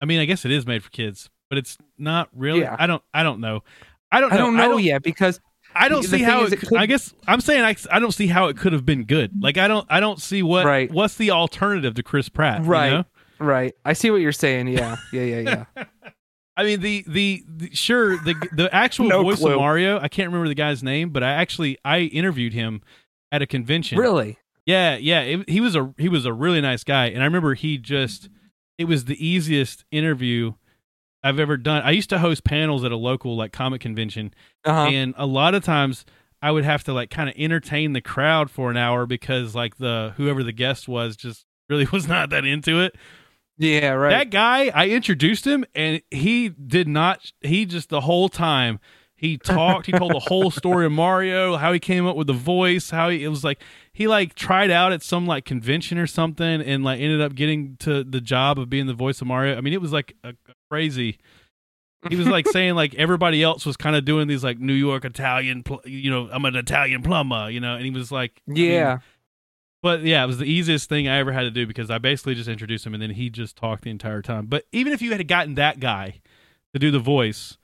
I mean, I guess it is made for kids, but it's not really. Yeah. I don't. I don't know. I don't. I don't know I don't, yet because I don't see how it. it could, I guess I'm saying I, I don't see how it could have been good. Like I don't. I don't see what. Right. What's the alternative to Chris Pratt? you Right. know? right. I see what you're saying. Yeah. Yeah, yeah, yeah. I mean the, the the sure the the actual No voice clue. of Mario. I can't remember the guy's name, but I actually I interviewed him at a convention. really? Yeah, yeah. It, he was a he was a really nice guy, and I remember he just it was the easiest interview I've ever done. I used to host panels at a local like comic convention, Uh-huh. and a lot of times I would have to like kind of entertain the crowd for an hour because like the whoever the guest was just really was not that into it. yeah, right. That guy, I introduced him, and he did not. He just the whole time he talked. he told the whole story of Mario, how he came up with the voice, how he it was like he like tried out at some like convention or something, and like ended up getting to the job of being the voice of Mario. I mean, it was like a, a crazy. He was like saying like everybody else was kind of doing these like New York Italian, pl- you know, I'm an Italian plumber, you know, and he was like, I mean, yeah. but yeah, it was the easiest thing I ever had to do because I basically just introduced him and then he just talked the entire time. But even if you had gotten that guy to do the voice,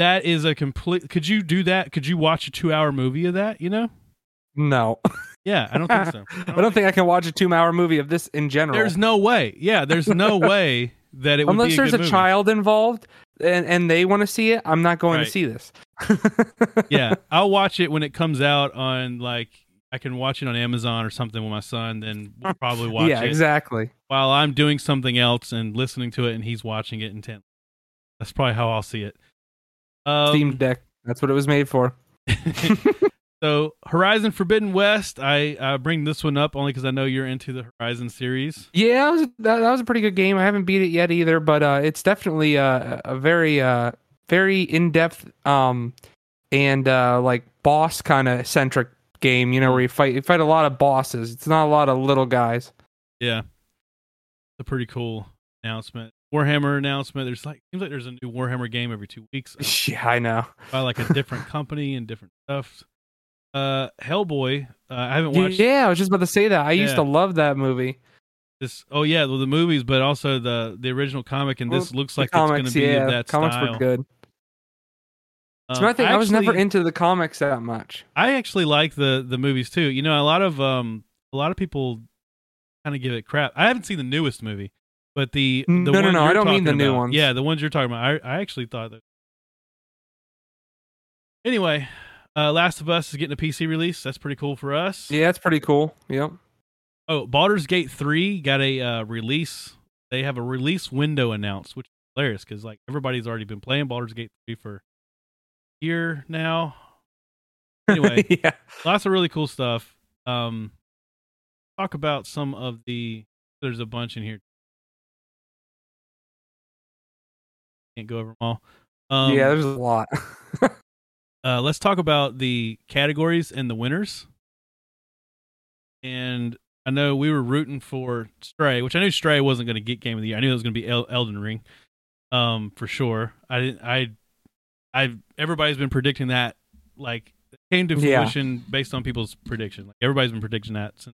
that is a complete. Could you do that? Could you watch a two-hour movie of that? You know? no. Yeah, I don't think so. I don't think I can watch a two-hour movie of this in general. There's no way. Yeah, there's no way that it would Unless be a there's a movie. child involved and, and they want to see it, I'm not going Right. to see this. yeah, I'll watch it when it comes out on like I can watch it on Amazon or something with my son. Then we'll probably watch yeah, it exactly. while I'm doing something else and listening to it, and he's watching it intently. That's probably how I'll see it. Um, Steam Deck. That's what it was made for. so Horizon Forbidden West, I uh, bring this one up only because I know you're into the Horizon series. Yeah, that was, that, that was a pretty good game. I haven't beat it yet either, but uh, it's definitely uh, a very uh, very in-depth um, and uh, like boss kind of centric game, you know, where you fight you fight a lot of bosses. It's not a lot of little guys. Yeah, it's a pretty cool announcement. Warhammer announcement. There's like seems like there's a new Warhammer game every two weeks Yeah, I know. by like a different company and different stuff. Uh, Hellboy. Uh, I haven't watched Yeah, I was just about to say that. I used to love that movie. this. Oh yeah, well, the movies, but also the the original comic, and this looks like comics, it's going to be yeah, that comics style. were good. It's my Um, thing. I, was never into the comics that much. I actually like the the movies too. You know, a lot of um a lot of people kind of give it crap. I haven't seen the newest movie, but the the No, no, no, I don't mean the talking new ones. Yeah, the ones you're talking about. I I actually thought that. Anyway, uh, Last of Us is getting a PC release. That's pretty cool for us. Yeah, that's pretty cool. Yep. Oh, Baldur's Gate three got a uh, release. They have a release window announced, which is hilarious because like everybody's already been playing Baldur's Gate three for a year now. Anyway, yeah. lots of really cool stuff. Um, talk about some of the. There's a bunch in here. Can't go over them all. Um, yeah, there's a lot. uh, let's talk about the categories and the winners. And I know we were rooting for Stray, which I knew Stray wasn't going to get Game of the Year. I knew it was going to be El- Elden Ring, um, for sure. I didn't. I, I. Everybody's been predicting that. Like, it came to Yeah. fruition based on people's prediction. Like, everybody's been predicting that. Since.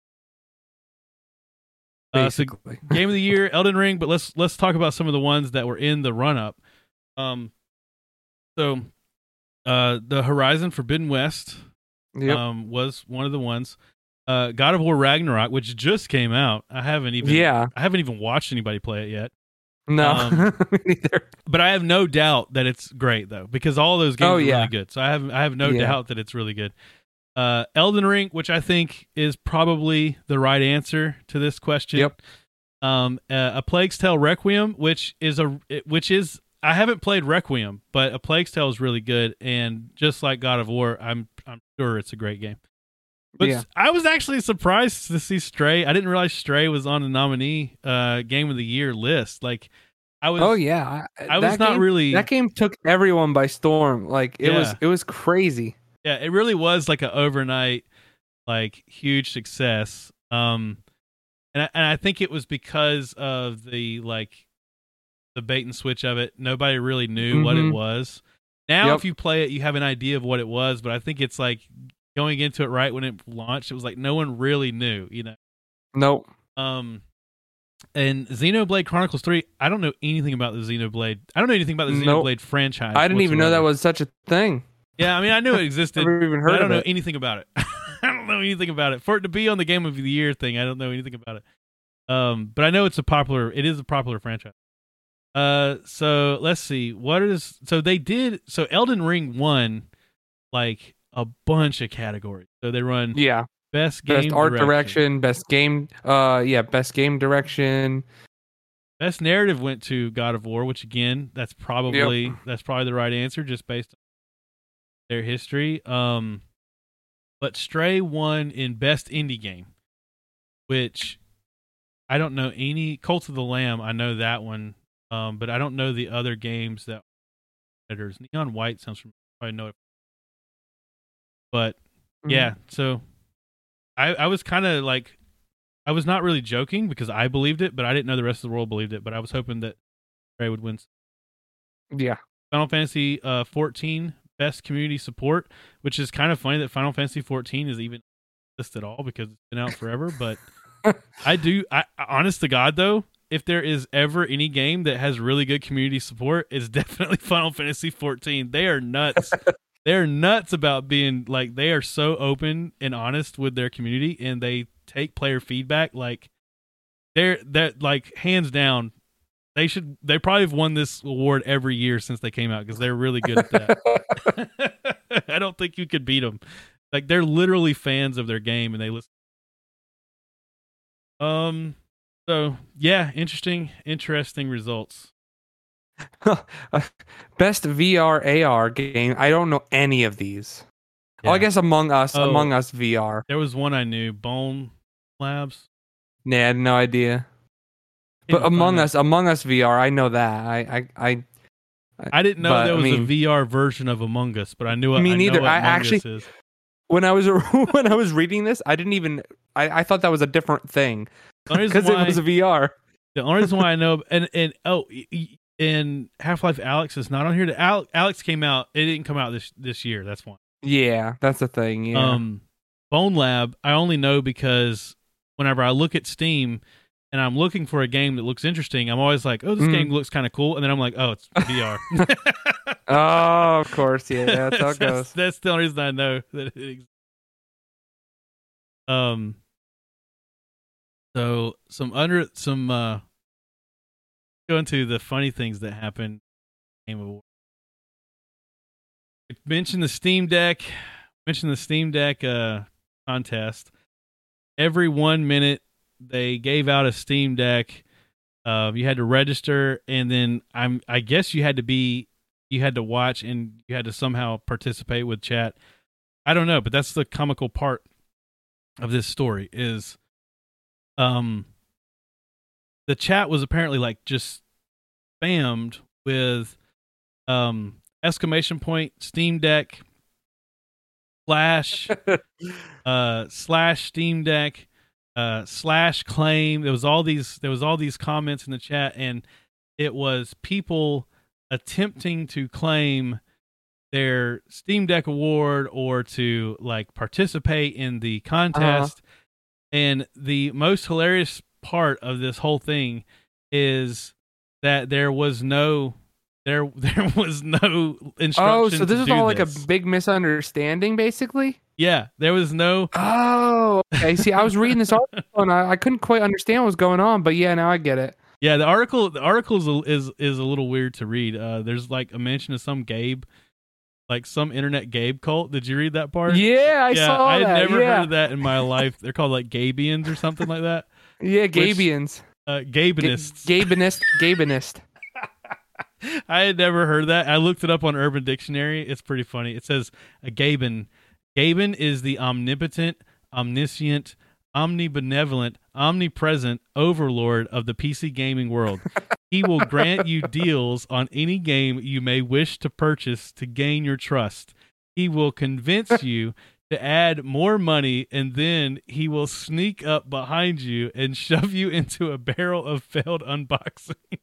Uh, so Basically. game of the year, Elden Ring. But let's let's talk about some of the ones that were in the run up. Um, so, uh, the Horizon Forbidden West yep. um was one of the ones. Uh, God of War Ragnarok, which just came out. I haven't even yeah. I haven't even watched anybody play it yet. No. um, neither. But I have no doubt that it's great though, because all those games Oh, are yeah. really good. So I have I have no Yeah. doubt that it's really good. Uh, Elden Ring, which I think is probably the right answer to this question. Yep. Um, uh, a Plague's Tale Requiem, which is a which is I haven't played Requiem, but a Plague's Tale is really good, and just like God of War, I'm I'm sure it's a great game. But Yeah. I was actually surprised to see Stray. I didn't realize Stray was on the nominee uh, game of the year list. Like, I was. Oh yeah. I, I was not game, really. That game took everyone by storm. Like it was it was crazy. yeah, it really was like an overnight, like huge success. Um, and I, and I think it was because of the like, the bait and switch of it. Nobody really knew what it Mhm. was. Now, Yep. if you play it, you have an idea of what it was. But I think it's like going into it right when it launched. It was like no one really knew. You know. Nope. Um, and Xenoblade Chronicles Three. I don't know anything about the Xenoblade. I don't know anything about the Nope. Xenoblade franchise. I didn't even know that was such a thing. Yeah, I mean, I knew it existed. Never even heard I don't know it. anything about it. I don't know anything about it. For it to be on the Game of the Year thing, I don't know anything about it. Um, but I know it's a popular. It is a popular franchise. Uh, so let's see. What is so they did? So Elden Ring won like a bunch of categories. So they run Yeah. best game Best art direction. best game uh yeah, best game direction. Best narrative went to God of War, which again, that's probably that's probably the right answer just based on their history. Um but Stray won in best indie game, which I don't know any Cult of the Lamb, I know that one. Um but I don't know the other games that competitors. Neon White sounds from probably know it. But Mm-hmm. yeah, so I I was kind of like I was not really joking because I believed it, but I didn't know the rest of the world believed it. But I was hoping that Ray would win. Yeah. Final Fantasy uh, 14 best community support, which is kind of funny that Final Fantasy 14 is even listed at all because it's been out forever. But I do, I honest to God though, if there is ever any game that has really good community support, it's definitely Final Fantasy 14. They are nuts. They're nuts about being like they are so open and honest with their community, and they take player feedback like they're that like hands down. They should. They probably have won this award every year since they came out because they're really good at that. I don't think you could beat them. Like they're literally fans of their game and they listen. Um. So yeah, interesting, interesting results. best VR AR game. I don't know any of these. Oh, I guess Among Us, Oh. Among Us VR. There was one I knew, Bone Labs. Nah, I had no idea. But Among Us, Among Us VR, I know that. I, I, I. I didn't know but, there I was mean- a VR version of Among Us, but I knew. Me I know neither. I Among actually- when I was when I was reading this, I didn't even. I, I thought that was a different thing The only reason because it was VR. The only reason why I know and and oh and Half Life Alyx is not on here. Al- Alyx came out. It didn't come out this this year. That's why. Yeah, that's the thing. Yeah. Um, Bonelab. I only know because whenever I look at Steam, and I'm looking for a game that looks interesting, I'm always like, "Oh, this Mhm. game looks kind of cool," and then I'm like, "Oh, it's VR." Oh, of course, yeah, that's how it that's, goes. that's the only reason I know that it exists. Um. So some under some uh go into the funny things that happened Game. Mention the Steam Deck. Mention the Steam Deck uh contest. Every one minute they gave out a Steam Deck. Uh, you had to register, and then I'm I guess you had to be you had to watch and you had to somehow participate with chat. I don't know, but that's the comical part of this story is um the chat was apparently like just spammed with um exclamation point Steam Deck slash uh slash Steam Deck uh slash claim there was all these there was all these comments in the chat and it was people attempting to claim their Steam Deck award or to like participate in the contest. And the most hilarious part of this whole thing is that there was no there there was no instruction. Oh, so this is all like a big misunderstanding, basically. yeah. There was no Oh, okay. See, I was reading this article and I, I couldn't quite understand what was going on, but yeah, now I get it. yeah. The article the article is is is a little weird to read. Uh, there's like a mention of some Gabe, like some internet Gabe cult. Did you read that part? Yeah, I yeah, saw I had that. never yeah. heard of that in my life. They're called like Gabians or something like that. Yeah, Gabians. Uh, Ga- Gabinists. Gabenist. Gabenist. I had never heard that. I looked it up on Urban Dictionary. It's pretty funny. It says a Gaben. Gaben is the omnipotent, omniscient, omnibenevolent, omnipresent overlord of the PC gaming world. he will grant you deals on any game you may wish to purchase to gain your trust. He will convince you to add more money and then he will sneak up behind you and shove you into a barrel of failed unboxing.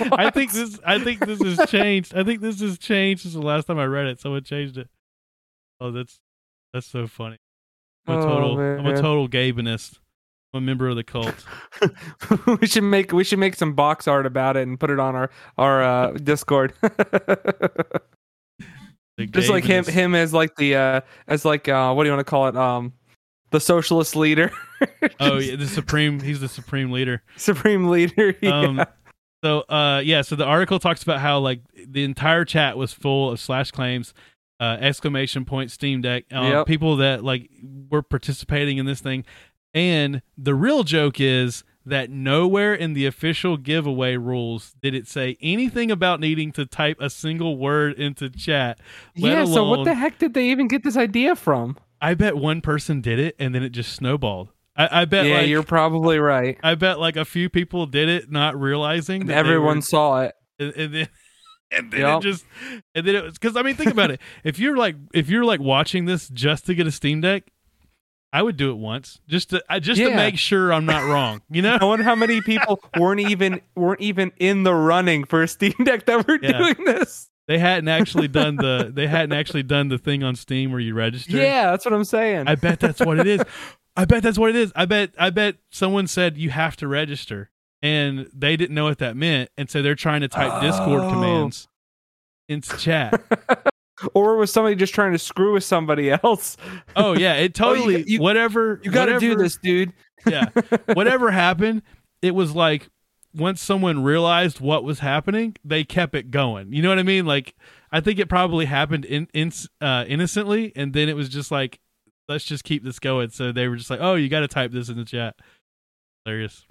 I think this. I think this has changed. I think this has changed since the last time I read it. Someone changed it. Oh, that's that's so funny. I'm a Oh, total. I'm a total Gabenist. I'm a member of the cult. we should make we should make some box art about it and put it on our our uh, Discord. Just like him Gabenist. him as like the uh as like uh what do you want to call it um the socialist leader Oh yeah, the supreme. He's the supreme leader. supreme leader yeah. Um, So uh yeah, so the article talks about how like the entire chat was full of slash claims, uh exclamation point Steam Deck, uh, Yep. people that like were participating in this thing. And the real joke is that nowhere in the official giveaway rules did it say anything about needing to type a single word into chat. yeah so what the heck did they even get this idea from I bet one person did it and then it just snowballed. I, I bet yeah like you're probably right I bet like a few people did it not realizing that everyone were- saw it and, and then and then Yep. it just and then it was because I mean think about it if you're like if you're like watching this just to get a Steam Deck, I would do it once just to I just to make sure I'm not wrong. You know? I wonder how many people weren't even weren't even in the running for a Steam Deck that were Yeah. doing this. They hadn't actually done the they hadn't actually done the thing on Steam where you register. Yeah, that's what I'm saying. I bet that's what it is. I bet that's what it is. I bet I bet someone said you have to register and they didn't know what that meant and so they're trying to type Discord Oh. commands into chat. or was somebody just trying to screw with somebody else? Oh yeah, it Oh, you- totally you- whatever You got to do this, dude. Yeah. Whatever happened, it was like once someone realized what was happening, they kept it going. You know what I mean? Like I think it probably happened in, in uh, innocently and then it was just like let's just keep this going. So they were just like, "Oh, you got to type this in the chat." Hilarious.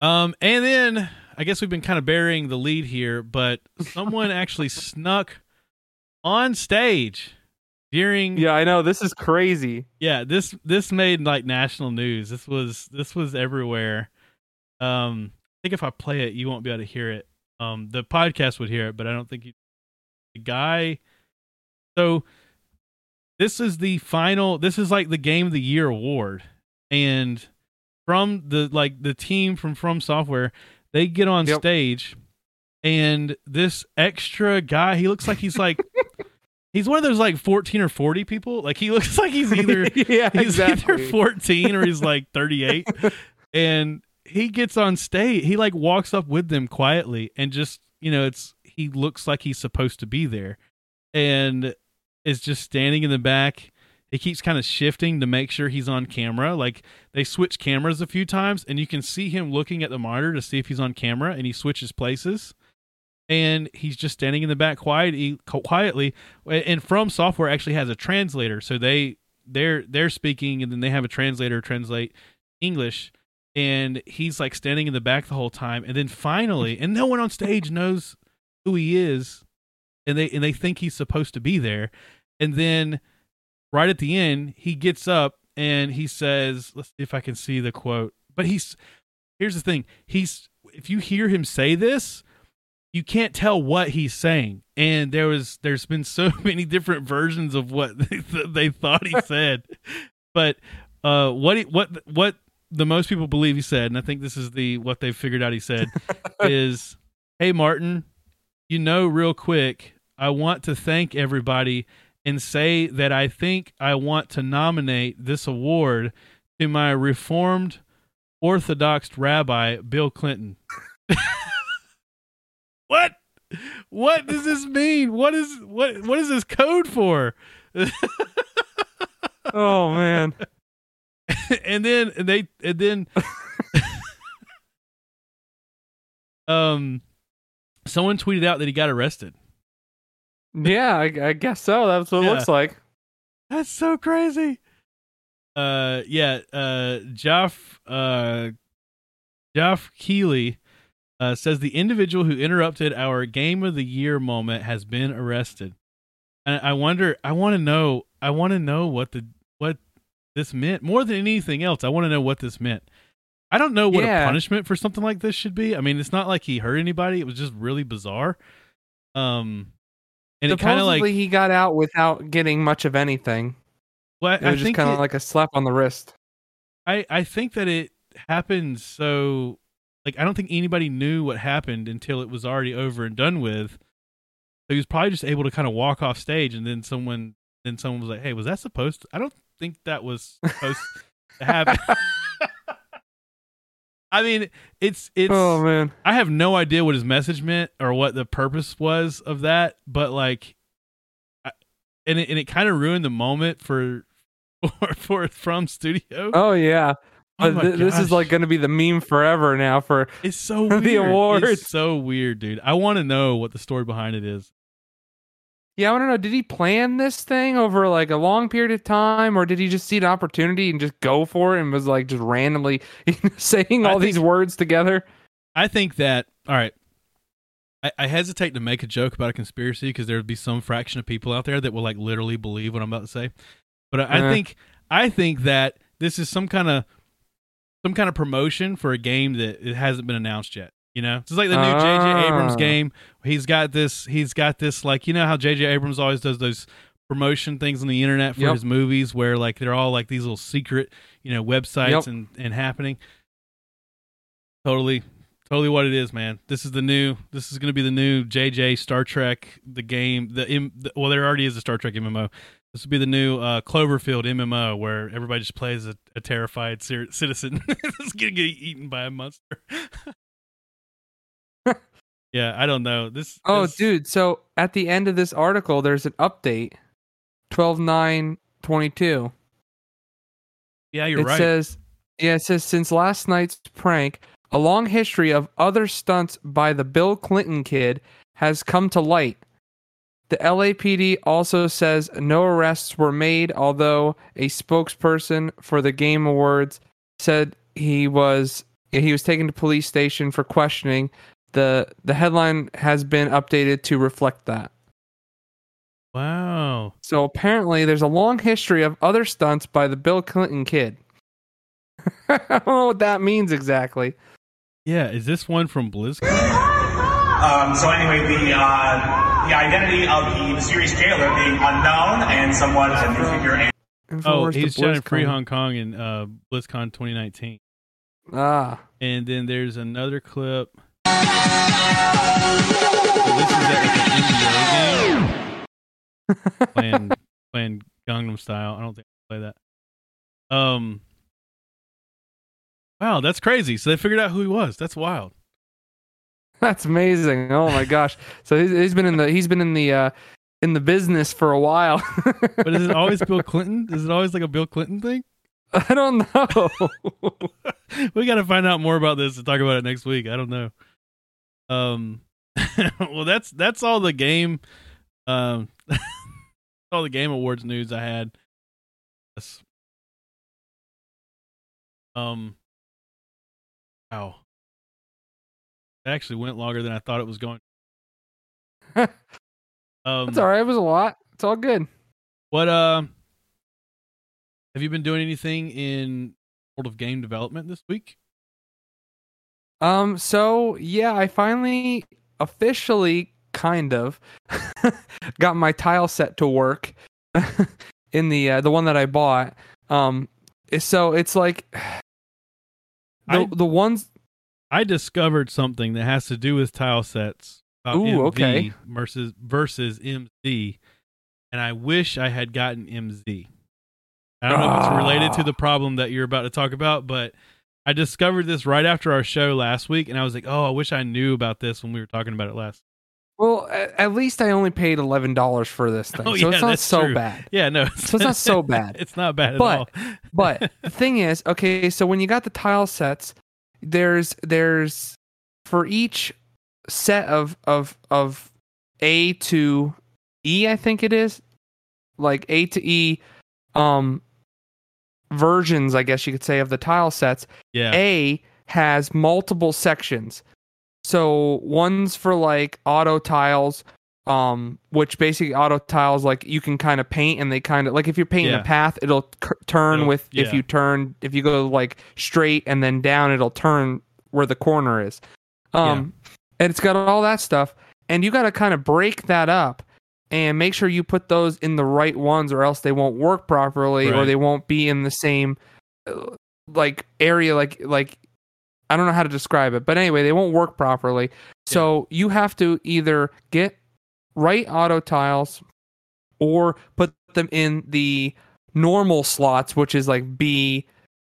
Um and then I guess we've been kind of burying the lead here, but someone actually snuck on stage during Yeah, I know. This is crazy. yeah this this made like national news this was this was everywhere um i think if i play it you won't be able to hear it um the podcast would hear it but i don't think you the guy so this is the final this is like the game of the year award and from the like the team from from software they get on Yep. stage and this extra guy he looks like he's like he's one of those like 14 or 40 people like he looks like he's either yeah, he's exactly. either 14 or he's like 38 and he gets on stage. He like walks up with them quietly and just you know it's he looks like he's supposed to be there, and is just standing in the back. He keeps kind of shifting to make sure he's on camera. Like they switch cameras a few times, and you can see him looking at the monitor to see if he's on camera, and he switches places and he's just standing in the back quietly quietly and from software actually has a translator. So they they're they're speaking and then they have a translator translate english. And he's like standing in the back the whole time. And then finally and no one on stage knows who he is. And they and they think he's supposed to be there. And then right at the end he gets up and he says let's see if i can see the quote. But he's here's the thing. He's if you hear him say this you can't tell what he's saying. And there was there's been so many different versions of what they, they thought he said. But uh what he, what what the most people believe he said and i think this is the what they've figured out he said is hey martin you know real quick i want to thank everybody and say that i think i want to nominate this award to my reformed orthodox rabbi bill clinton what? What does this mean? What is what what is this code for? oh man. and then and they and then um someone tweeted out that he got arrested. Yeah, I, I guess so. That's what yeah. it looks like. That's so crazy. Uh yeah, uh Jeff uh Geoff Keighley uh, says the individual who interrupted our game of the year moment has been arrested. And I wonder, I want to know, I want to know what the what this meant more than anything else. I want to know what this meant. I don't know what yeah. a punishment for something like this should be. I mean, it's not like he hurt anybody. It was just really bizarre. Um, and it kind of like he got out without getting much of anything. Well, it was I just kind of like a slap on the wrist. I I think that it happened so like I don't think anybody knew what happened until it was already over and done with. So he was probably just able to kind of walk off stage, and then someone, then someone was like, "Hey, was that supposed? To? I don't think that was supposed to happen." I mean, it's it's. Oh man, I have no idea what his message meant or what the purpose was of that, but like, I, and it and it kind of ruined the moment for for for from studio. Oh yeah, Oh th- this is like going to be the meme forever now for it's so weird. the awards. It's so weird, dude. I want to know what the story behind it is. Yeah, I want to know. Did he plan this thing over like a long period of time, or did he just see an opportunity and just go for it and was like just randomly saying all think, these words together? I think that. All right, I, I hesitate to make a joke about a conspiracy because there would be some fraction of people out there that will like literally believe what I'm about to say. But I, uh-huh. I think I think that this is some kind of some kind of promotion for a game that it hasn't been announced yet. You know, it's like the new J.J. Ah. Abrams game. He's got this. He's got this. Like you know how J.J. Abrams always does those promotion things on the internet for yep. his movies, where like they're all like these little secret, you know, websites yep. and and happening. Totally, totally what it is, man. This is the new. This is going to be the new JJ Star Trek, the game. The, M, the well, there already is a Star Trek MMO. This would be the new uh, Cloverfield MMO where everybody just plays a, a terrified citizen that's gonna get eaten by a monster. yeah, I don't know. This Oh, this... dude, so at the end of this article there's an update. 12/9/22. Yeah, you're it right. It says yeah, it says since last night's prank, a long history of other stunts by the Bill Clinton kid has come to light. The LAPD also says no arrests were made, although a spokesperson for the Game Awards said he was he was taken to police station for questioning. the The headline has been updated to reflect that. Wow! So apparently, there's a long history of other stunts by the Bill Clinton kid. I don't know what that means exactly. Yeah, is this one from BlizzCon? Um, so anyway, the uh, the identity of the mysterious jailer being unknown and somewhat a new figure. oh, he's shot Free Hong Kong in uh, BlizzCon 2019. Ah. And then there's another clip. So this is at like an NBA game. playing, playing Gangnam Style. I don't think I play that. Um, Wow, that's crazy. So they figured out who he was. That's wild. That's amazing. Oh my gosh. So he's, he's been in the he's been in the uh in the business for a while. But is it always Bill Clinton? Is it always like a Bill Clinton thing? I don't know. we got to find out more about this and talk about it next week. I don't know. Um, well, that's that's all the game. Um, all the game awards news I had. Yes. Um. Wow. It actually went longer than I thought it was going. um, That's all right. It was a lot. It's all good. What uh have you been doing anything in world of game development this week? Um. So yeah, I finally officially kind of got my tile set to work in the uh, the one that I bought. Um. So it's like the I- the ones. I discovered something that has to do with tile sets about Ooh, MV okay. versus versus MZ, and I wish I had gotten MZ. I don't know if it's related to Ah. the problem that you're about to talk about, but I discovered this right after our show last week, and I was like, "Oh, I wish I knew about this when we were talking about it last." Well, at, at least I only paid eleven dollars for this thing, Oh, so yeah, it's not so true. bad. Yeah, no, So it's not so bad. it's not bad at But- all. But the thing is, okay, so when you got the tile sets, there's there's for each set of of of A to E, I think it is, like A to E, um, versions, I guess you could say, of the tile sets. yeah, A has multiple sections. So one's for like auto tiles, um, which basically auto tiles like you can kind of paint and they kind of like if you're painting Yeah. a path, it'll c- turn It'll- with yeah. if you turn if you go like straight and then down, it'll turn where the corner is. Um, and it's got all that stuff, and you got to kind of break that up and make sure you put those in the right ones, or else they won't work properly, or they won't be in the same uh, like area like like I don't know how to describe it, but anyway, they won't work properly. So you have to either get right auto tiles or put them in the normal slots, which is like B,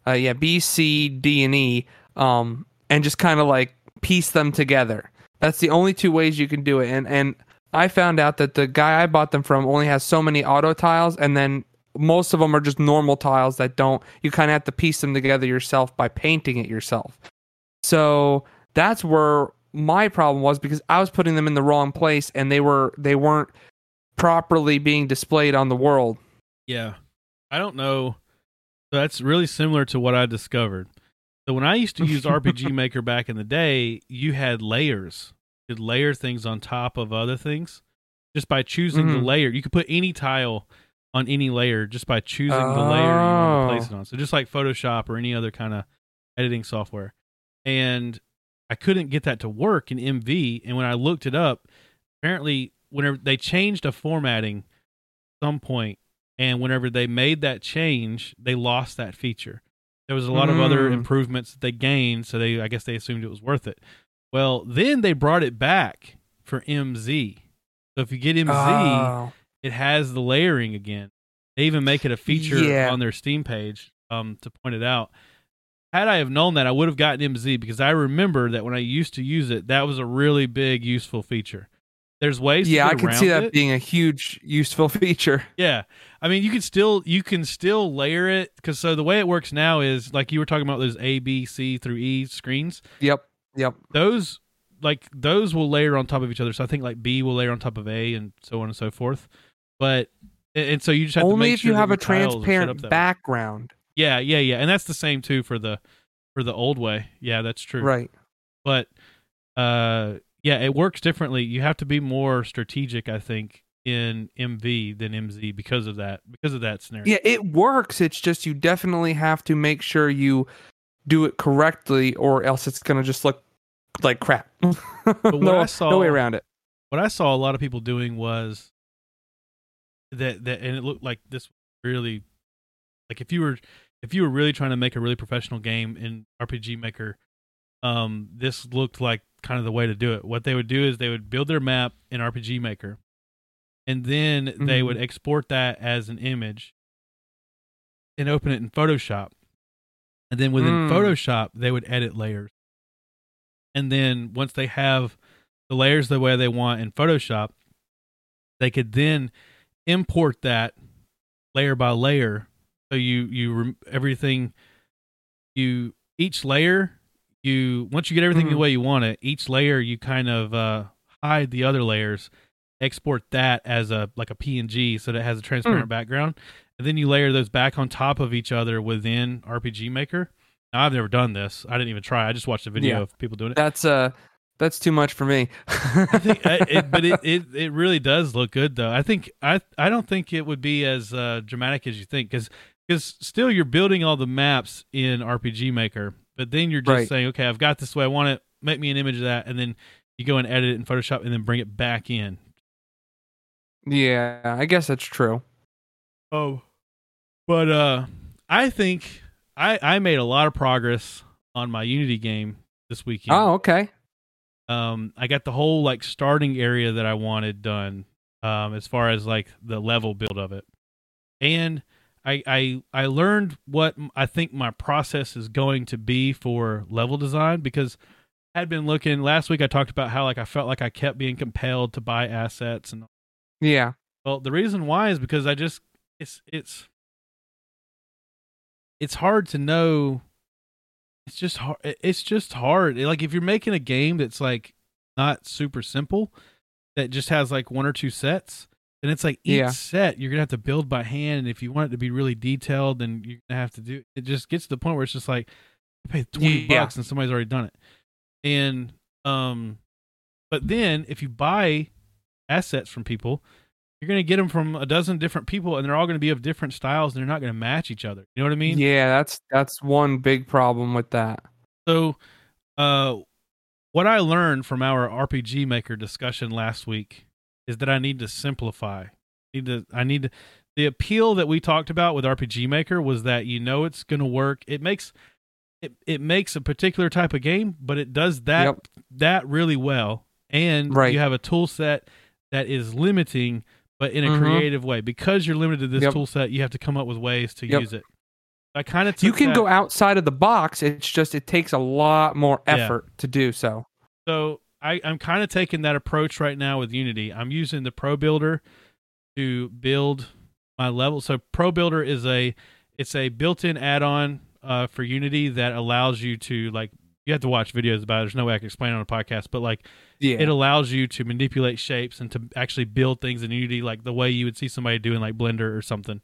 uh, yeah, B, C, D, and E, um, and just kind of like piece them together. That's the only two ways you can do it. And and I found out that the guy I bought them from only has so many auto tiles, and then most of them are just normal tiles that don't. You kind of have to piece them together yourself by painting it yourself. So that's where my problem was because I was putting them in the wrong place, and they were they weren't properly being displayed on the world. Yeah. I don't know. That's really similar to what I discovered. So when I used to use RPG Maker back in the day, you had layers. You could layer things on top of other things just by choosing the Mhm. layer. You could put any tile on any layer just by choosing the layer you want to place Oh. it on. So just like Photoshop or any other kind of editing software. And I couldn't get that to work in MV. And when I looked it up, apparently whenever they changed a formatting at some point and whenever they made that change they lost that feature there was a lot of other Mm. improvements that they gained so they i guess they assumed it was worth it well then they brought it back for mz so if you get mz Oh. it has the layering again they even make it a feature Yeah. on their steam page um, to point it out had i have known that i would have gotten mz because i remember that when i used to use it that was a really big useful feature there's ways yeah, I can see that it. being a huge useful feature. Yeah, I mean, you can still you can still layer it because so the way it works now is like you were talking about those A, B, C through E screens. Yep, yep. Those like those will layer on top of each other. So I think like B will layer on top of A and so on and so forth. But and so you just have to Only if sure you have a tiles are set up transparent background. way. Yeah, yeah, yeah, and that's the same too for the for the old way. Yeah, that's true. Right. But uh, yeah, it works differently. You have to be more strategic, I think, in MV than MZ because of that because of that scenario. Yeah, it works. It's just you definitely have to make sure you do it correctly, or else it's gonna just look like crap. what no, I saw- no way around it. what I saw a lot of people doing was that that and it looked like this really like if you were if you were really trying to make a really professional game in RPG Maker, um, this looked like kind of the way to do it. What they would do is they would build their map in RPG Maker, and then they Mhm. would export that as an image and open it in Photoshop. and then within Mm. Photoshop they would edit layers. And then once they have the layers the way they want in Photoshop, they could then import that layer by layer. So you you rem- everything you each layer you once you get everything the Mhm. way you want it, each layer you kind of uh, hide the other layers, export that as a like a PNG so that it has a transparent background, and then you layer those back on top of each other within RPG Maker. Now, I've never done this. I didn't even try. I just watched a video Yeah. of people doing it. That's uh that's too much for me. I think, I, it, but it, it it really does look good though. I think I I don't think it would be as uh, dramatic as you think because because still you're building all the maps in RPG Maker, but then you're just Right. saying, okay, I've got this way I want it. Make me an image of that, and then you go and edit it in Photoshop, and then bring it back in. yeah, I guess that's true. Oh, but uh, I think I I made a lot of progress on my Unity game this weekend. Oh, okay. um i got the whole like starting area that i wanted done um as far as like the level build of it and i i i learned what I think my process is going to be for level design because i had been looking last week i talked about how like i felt like i kept being compelled to buy assets and Yeah. well, the reason why is because I just it's it's it's hard to know. It's just hard. It's just hard. Like if you're making a game that's like not super simple, that just has like one or two sets, and it's like each Yeah. set you're gonna have to build by hand. And if you want it to be really detailed, then you're gonna have to do. It just gets to the point where it's just like I paid twenty Yeah. bucks and somebody's already done it, and um, but then if you buy assets from people, you're going to get them from a dozen different people and they're all going to be of different styles and they're not going to match each other. You know what I mean? yeah, that's that's one big problem with that. So, uh, what I learned from our RPG Maker discussion last week is that I need to simplify. I Need to, I need to, the appeal that we talked about with RPG Maker was that you know it's going to work. It makes it, it makes a particular type of game, but it does that Yep. that really well. And Right. you have a tool set that is limiting, but in a Mhm. creative way. Because you're limited to this Yep. tool set, you have to come up with ways to Yep. use it. I kind of You can go outside of the box. It's just it takes a lot more Yeah. effort to do so. So I, I'm kind of taking that approach right now with Unity. I'm using the ProBuilder to build my level. So ProBuilder is a it's a built-in add-on uh, for Unity that allows you to like you have to watch videos about it. There's no way I can explain it on a podcast, but like Yeah. it allows you to manipulate shapes and to actually build things in Unity like the way you would see somebody doing like Blender or something.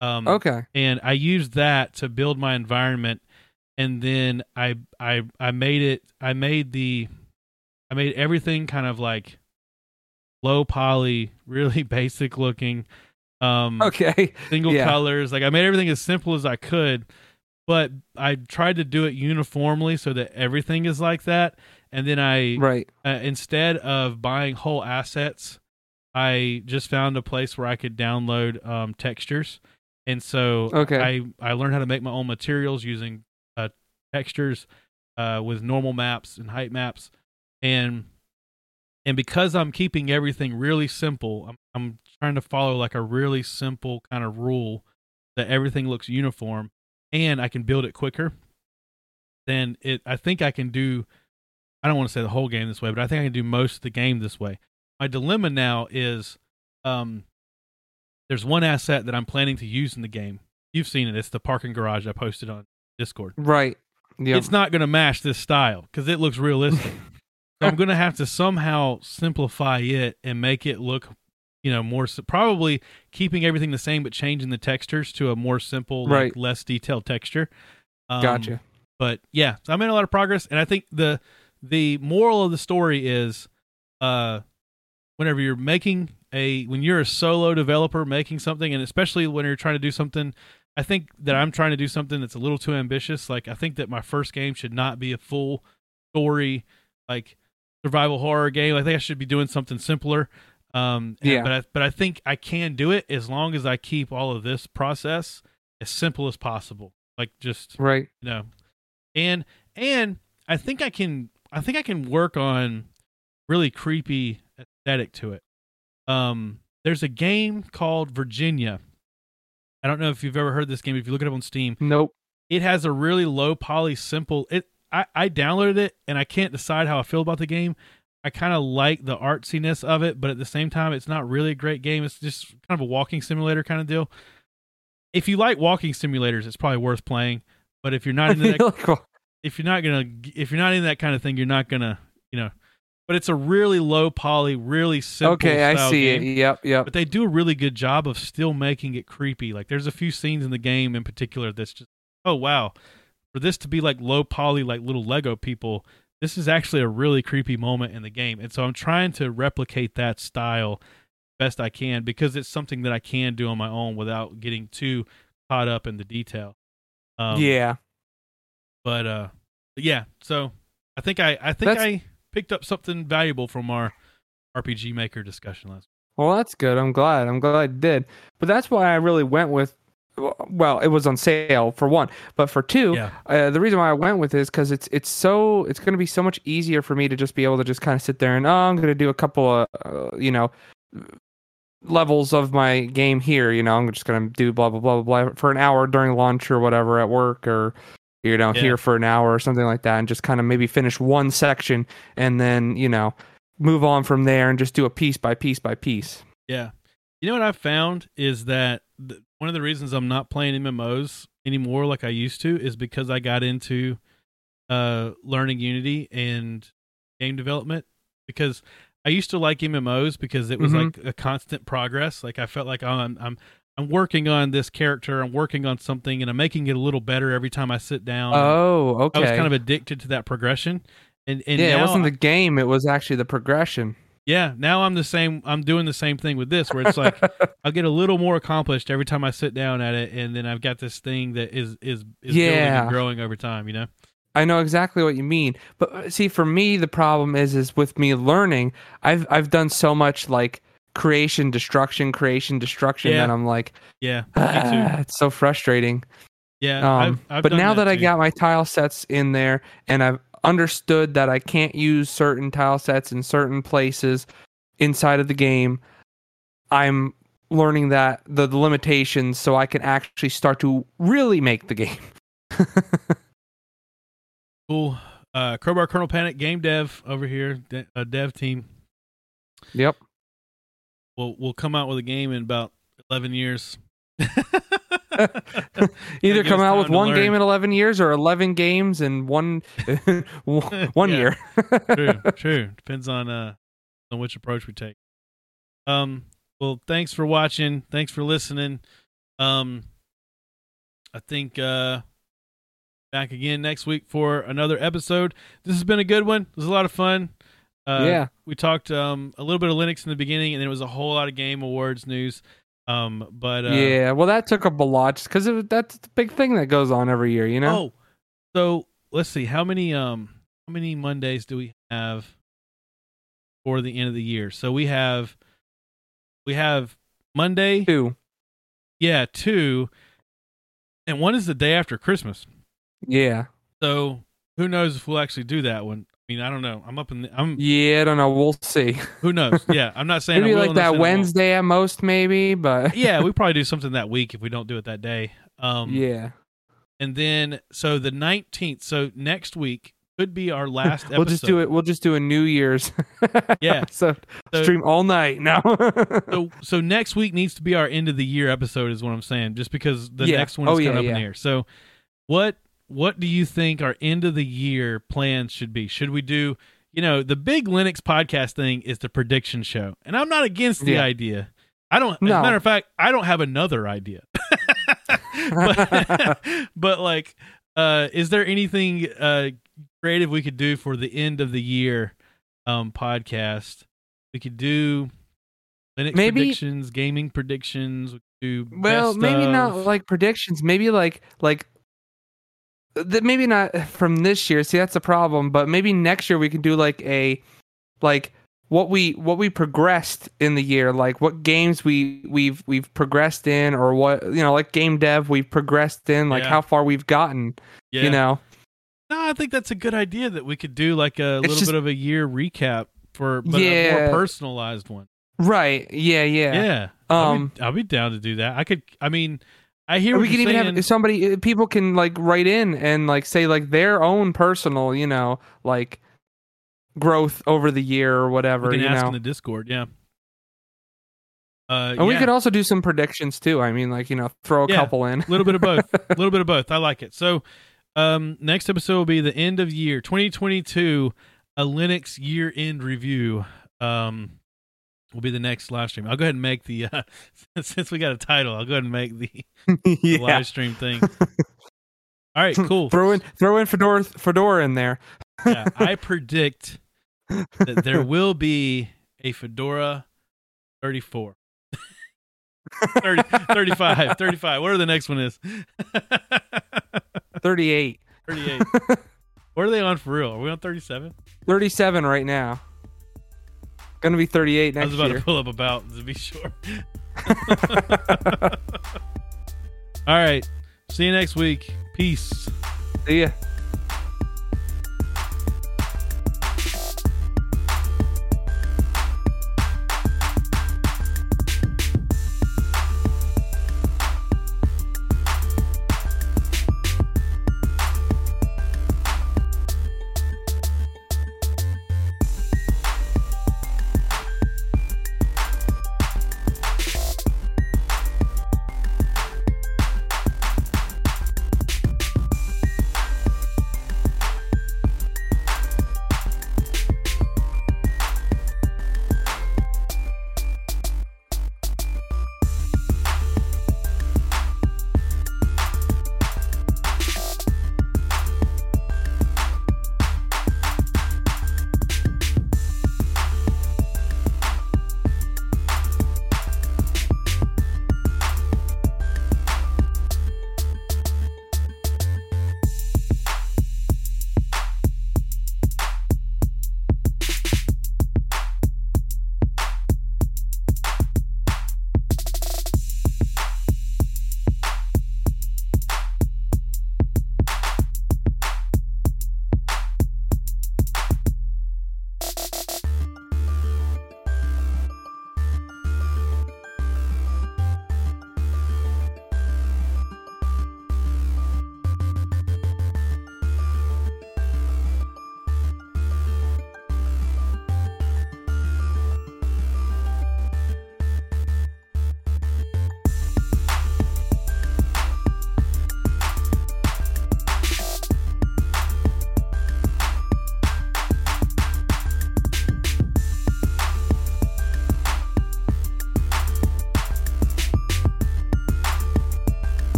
Um, okay. and I used that to build my environment and then I I I made it I made the I made everything kind of like low poly, really basic looking um Okay. single yeah. colors. Like I made everything as simple as I could, but I tried to do it uniformly so that everything is like that. And then I Right. uh, instead of buying whole assets, I just found a place where I could download um, textures, and so Okay. I I learned how to make my own materials using uh, textures uh, with normal maps and height maps, and and because I'm keeping everything really simple, I'm I'm trying to follow like a really simple kind of rule that everything looks uniform, and I can build it quicker. Then it I think I can do I don't want to say the whole game this way, but I think I can do most of the game this way. My dilemma now is um there's one asset that I'm planning to use in the game. You've seen it. It's the parking garage I posted on Discord. Right. Yeah. It's not going to match this style because it looks realistic. I'm going to have to somehow simplify it and make it look, you know, more probably keeping everything the same but changing the textures to a more simple, like, Right. less detailed texture. Um, Gotcha. but yeah, so I made a lot of progress, and I think the the moral of the story is, uh, whenever you're making a when you're a solo developer making something, and especially when you're trying to do something, I think that I'm trying to do something that's a little too ambitious. Like I think that my first game should not be a full story, like survival horror game. I think I should be doing something simpler. Um, and- Yeah. But I, but I think I can do it as long as I keep all of this process as simple as possible. Like just Right. you know and and i think i can i think i can work on really creepy aesthetic to it um there's a game called virginia i don't know if you've ever heard this game if you look it up on steam Nope. it has a really low poly simple it I, I downloaded it and I can't decide how I feel about the game. I kind of like the artsiness of it, but at the same time, it's not really a great game. It's just kind of a walking simulator kind of deal. If you like walking simulators, it's probably worth playing. But if you're not into that, if you're not gonna, if you're not in that kind of thing, you're not gonna, you know. But it's a really low poly, really simple. okay, I see game. it. Yep, yep. But they do a really good job of still making it creepy. Like there's a few scenes in the game in particular that's just, oh wow, for this to be like low poly, like little Lego people, this is actually a really creepy moment in the game. And so I'm trying to replicate that style best I can because it's something that I can do on my own without getting too caught up in the detail. Um, yeah. But uh, yeah. So I think I I think That's- I picked up something valuable from our RPG Maker discussion last. Well, that's good. I'm glad. I'm glad I did. But that's why I really went with. Well, it was on sale for one, but for two, Yeah. uh, the reason why I went with is because it's it's so it's going to be so much easier for me to just be able to just kind of sit there and oh, I'm going to do a couple of uh, you know levels of my game here. You know, I'm just going to do blah blah blah blah blah for an hour during lunch or whatever at work or you know Yeah. here for an hour or something like that, and just kind of maybe finish one section and then you know move on from there and just do a piece by piece by piece. Yeah. You know what I've found is that th- one of the reasons I'm not playing MMOs anymore like I used to is because I got into uh learning Unity and game development because I used to like MMOs because it was Mhm. like a constant progress. Like I felt like oh, I'm I'm I'm working on this character, I'm working on something and I'm making it a little better every time I sit down. Oh, okay. I was kind of addicted to that progression. And and yeah, it wasn't the game; it was actually the progression. Yeah, now I'm the same. I'm doing the same thing with this, where it's like I'll get a little more accomplished every time I sit down at it, and then I've got this thing that is is is building Yeah. and growing over time. You know? I know exactly what you mean, but uh, see, for me, the problem is, is with me learning, I've I've done so much like creation, destruction, creation, destruction, Yeah. that I'm like, Yeah, ah, it's so frustrating. Yeah, Um, I've, I've but now that, I got my tile sets in there, and I've understood that I can't use certain tile sets in certain places inside of the game, I'm learning that the, the limitations, so I can actually start to really make the game. cool. Uh, Crowbar Kernel Panic game dev over here, de- a dev team. Yep. We'll we'll come out with a game in about eleven years. Either come out with one learn. game in 11 years or 11 games in one one year. true, true. Depends on uh on which approach we take. Um well thanks for watching. Thanks for listening. Um I think uh back again next week for another episode. This has been a good one. It was a lot of fun. Uh Yeah. we talked um a little bit of Linux in the beginning and then it was a whole lot of game awards news. Um but uh yeah, well, that took up a lot because that's the big thing that goes on every year, you know? Oh, so let's see. How many um how many Mondays do we have for the end of the year? So we have we have Monday, Two. yeah, two, and one is the day after Christmas. Yeah. So who knows if we'll actually do that one? I mean, I don't know. I'm up in. The, I'm. Yeah, I don't know. We'll see. Who knows? Yeah, I'm not saying. Maybe like that saying I won't. Wednesday at most, maybe, but Yeah, we probably do something that week if we don't do it that day. Um, yeah. and then so the 19th. So next week could be our last. We'll just do it. We'll just do a New Year's. Yeah. So, So- stream all night now. so so next week needs to be our end of the year episode is what I'm saying just because the Yeah. next one Oh, is kind yeah, of up in the air. So what what do you think our end of the year plans should be? Should we do you know the big Linux podcast thing is the prediction show, and I'm not against the Yeah. idea. I don't. As a matter of fact, I don't have another idea. but, but like, uh, is there anything uh creative we could do for the end of the year um podcast? We could do Linux Maybe- predictions, gaming predictions. We could do well, maybe not like predictions. Maybe like like. That maybe not from this year. See, that's the problem. But maybe next year we can do like a, like what we what we progressed in the year, like what games we we've we've progressed in, or what you know, like game dev we've progressed in, like Yeah. how far we've gotten. yeah. You know, No, I think that's a good idea that we could do like a It's little just- bit of a year recap for but a Yeah. more personalized one. right? Yeah, yeah. Yeah. Um, I'll, be, I'll be down to do that. I could I mean, I hear we can even saying. have somebody people can like write in and like say like their own personal you know like growth over the year or whatever we can you ask know in the Discord. Yeah. Uh, and we could also do some predictions too i mean like you know throw a Yeah. couple in a little bit of both a little bit of both i like it so um next episode will be the end of year 2022 a linux year end review um will be the next live stream. I'll go ahead and make the uh since we got a title i'll go ahead and make the, the live stream thing. All right cool. Throw in throw in fedora fedora in there. Yeah, i predict that there will be a fedora 34 30, 35 35 whatever the next one is. 38 38 what are they on for real? Are we on 37 37 right now gonna be 38 next year. I was about year to pull up about to be sure. All right. See you next week. Peace. see ya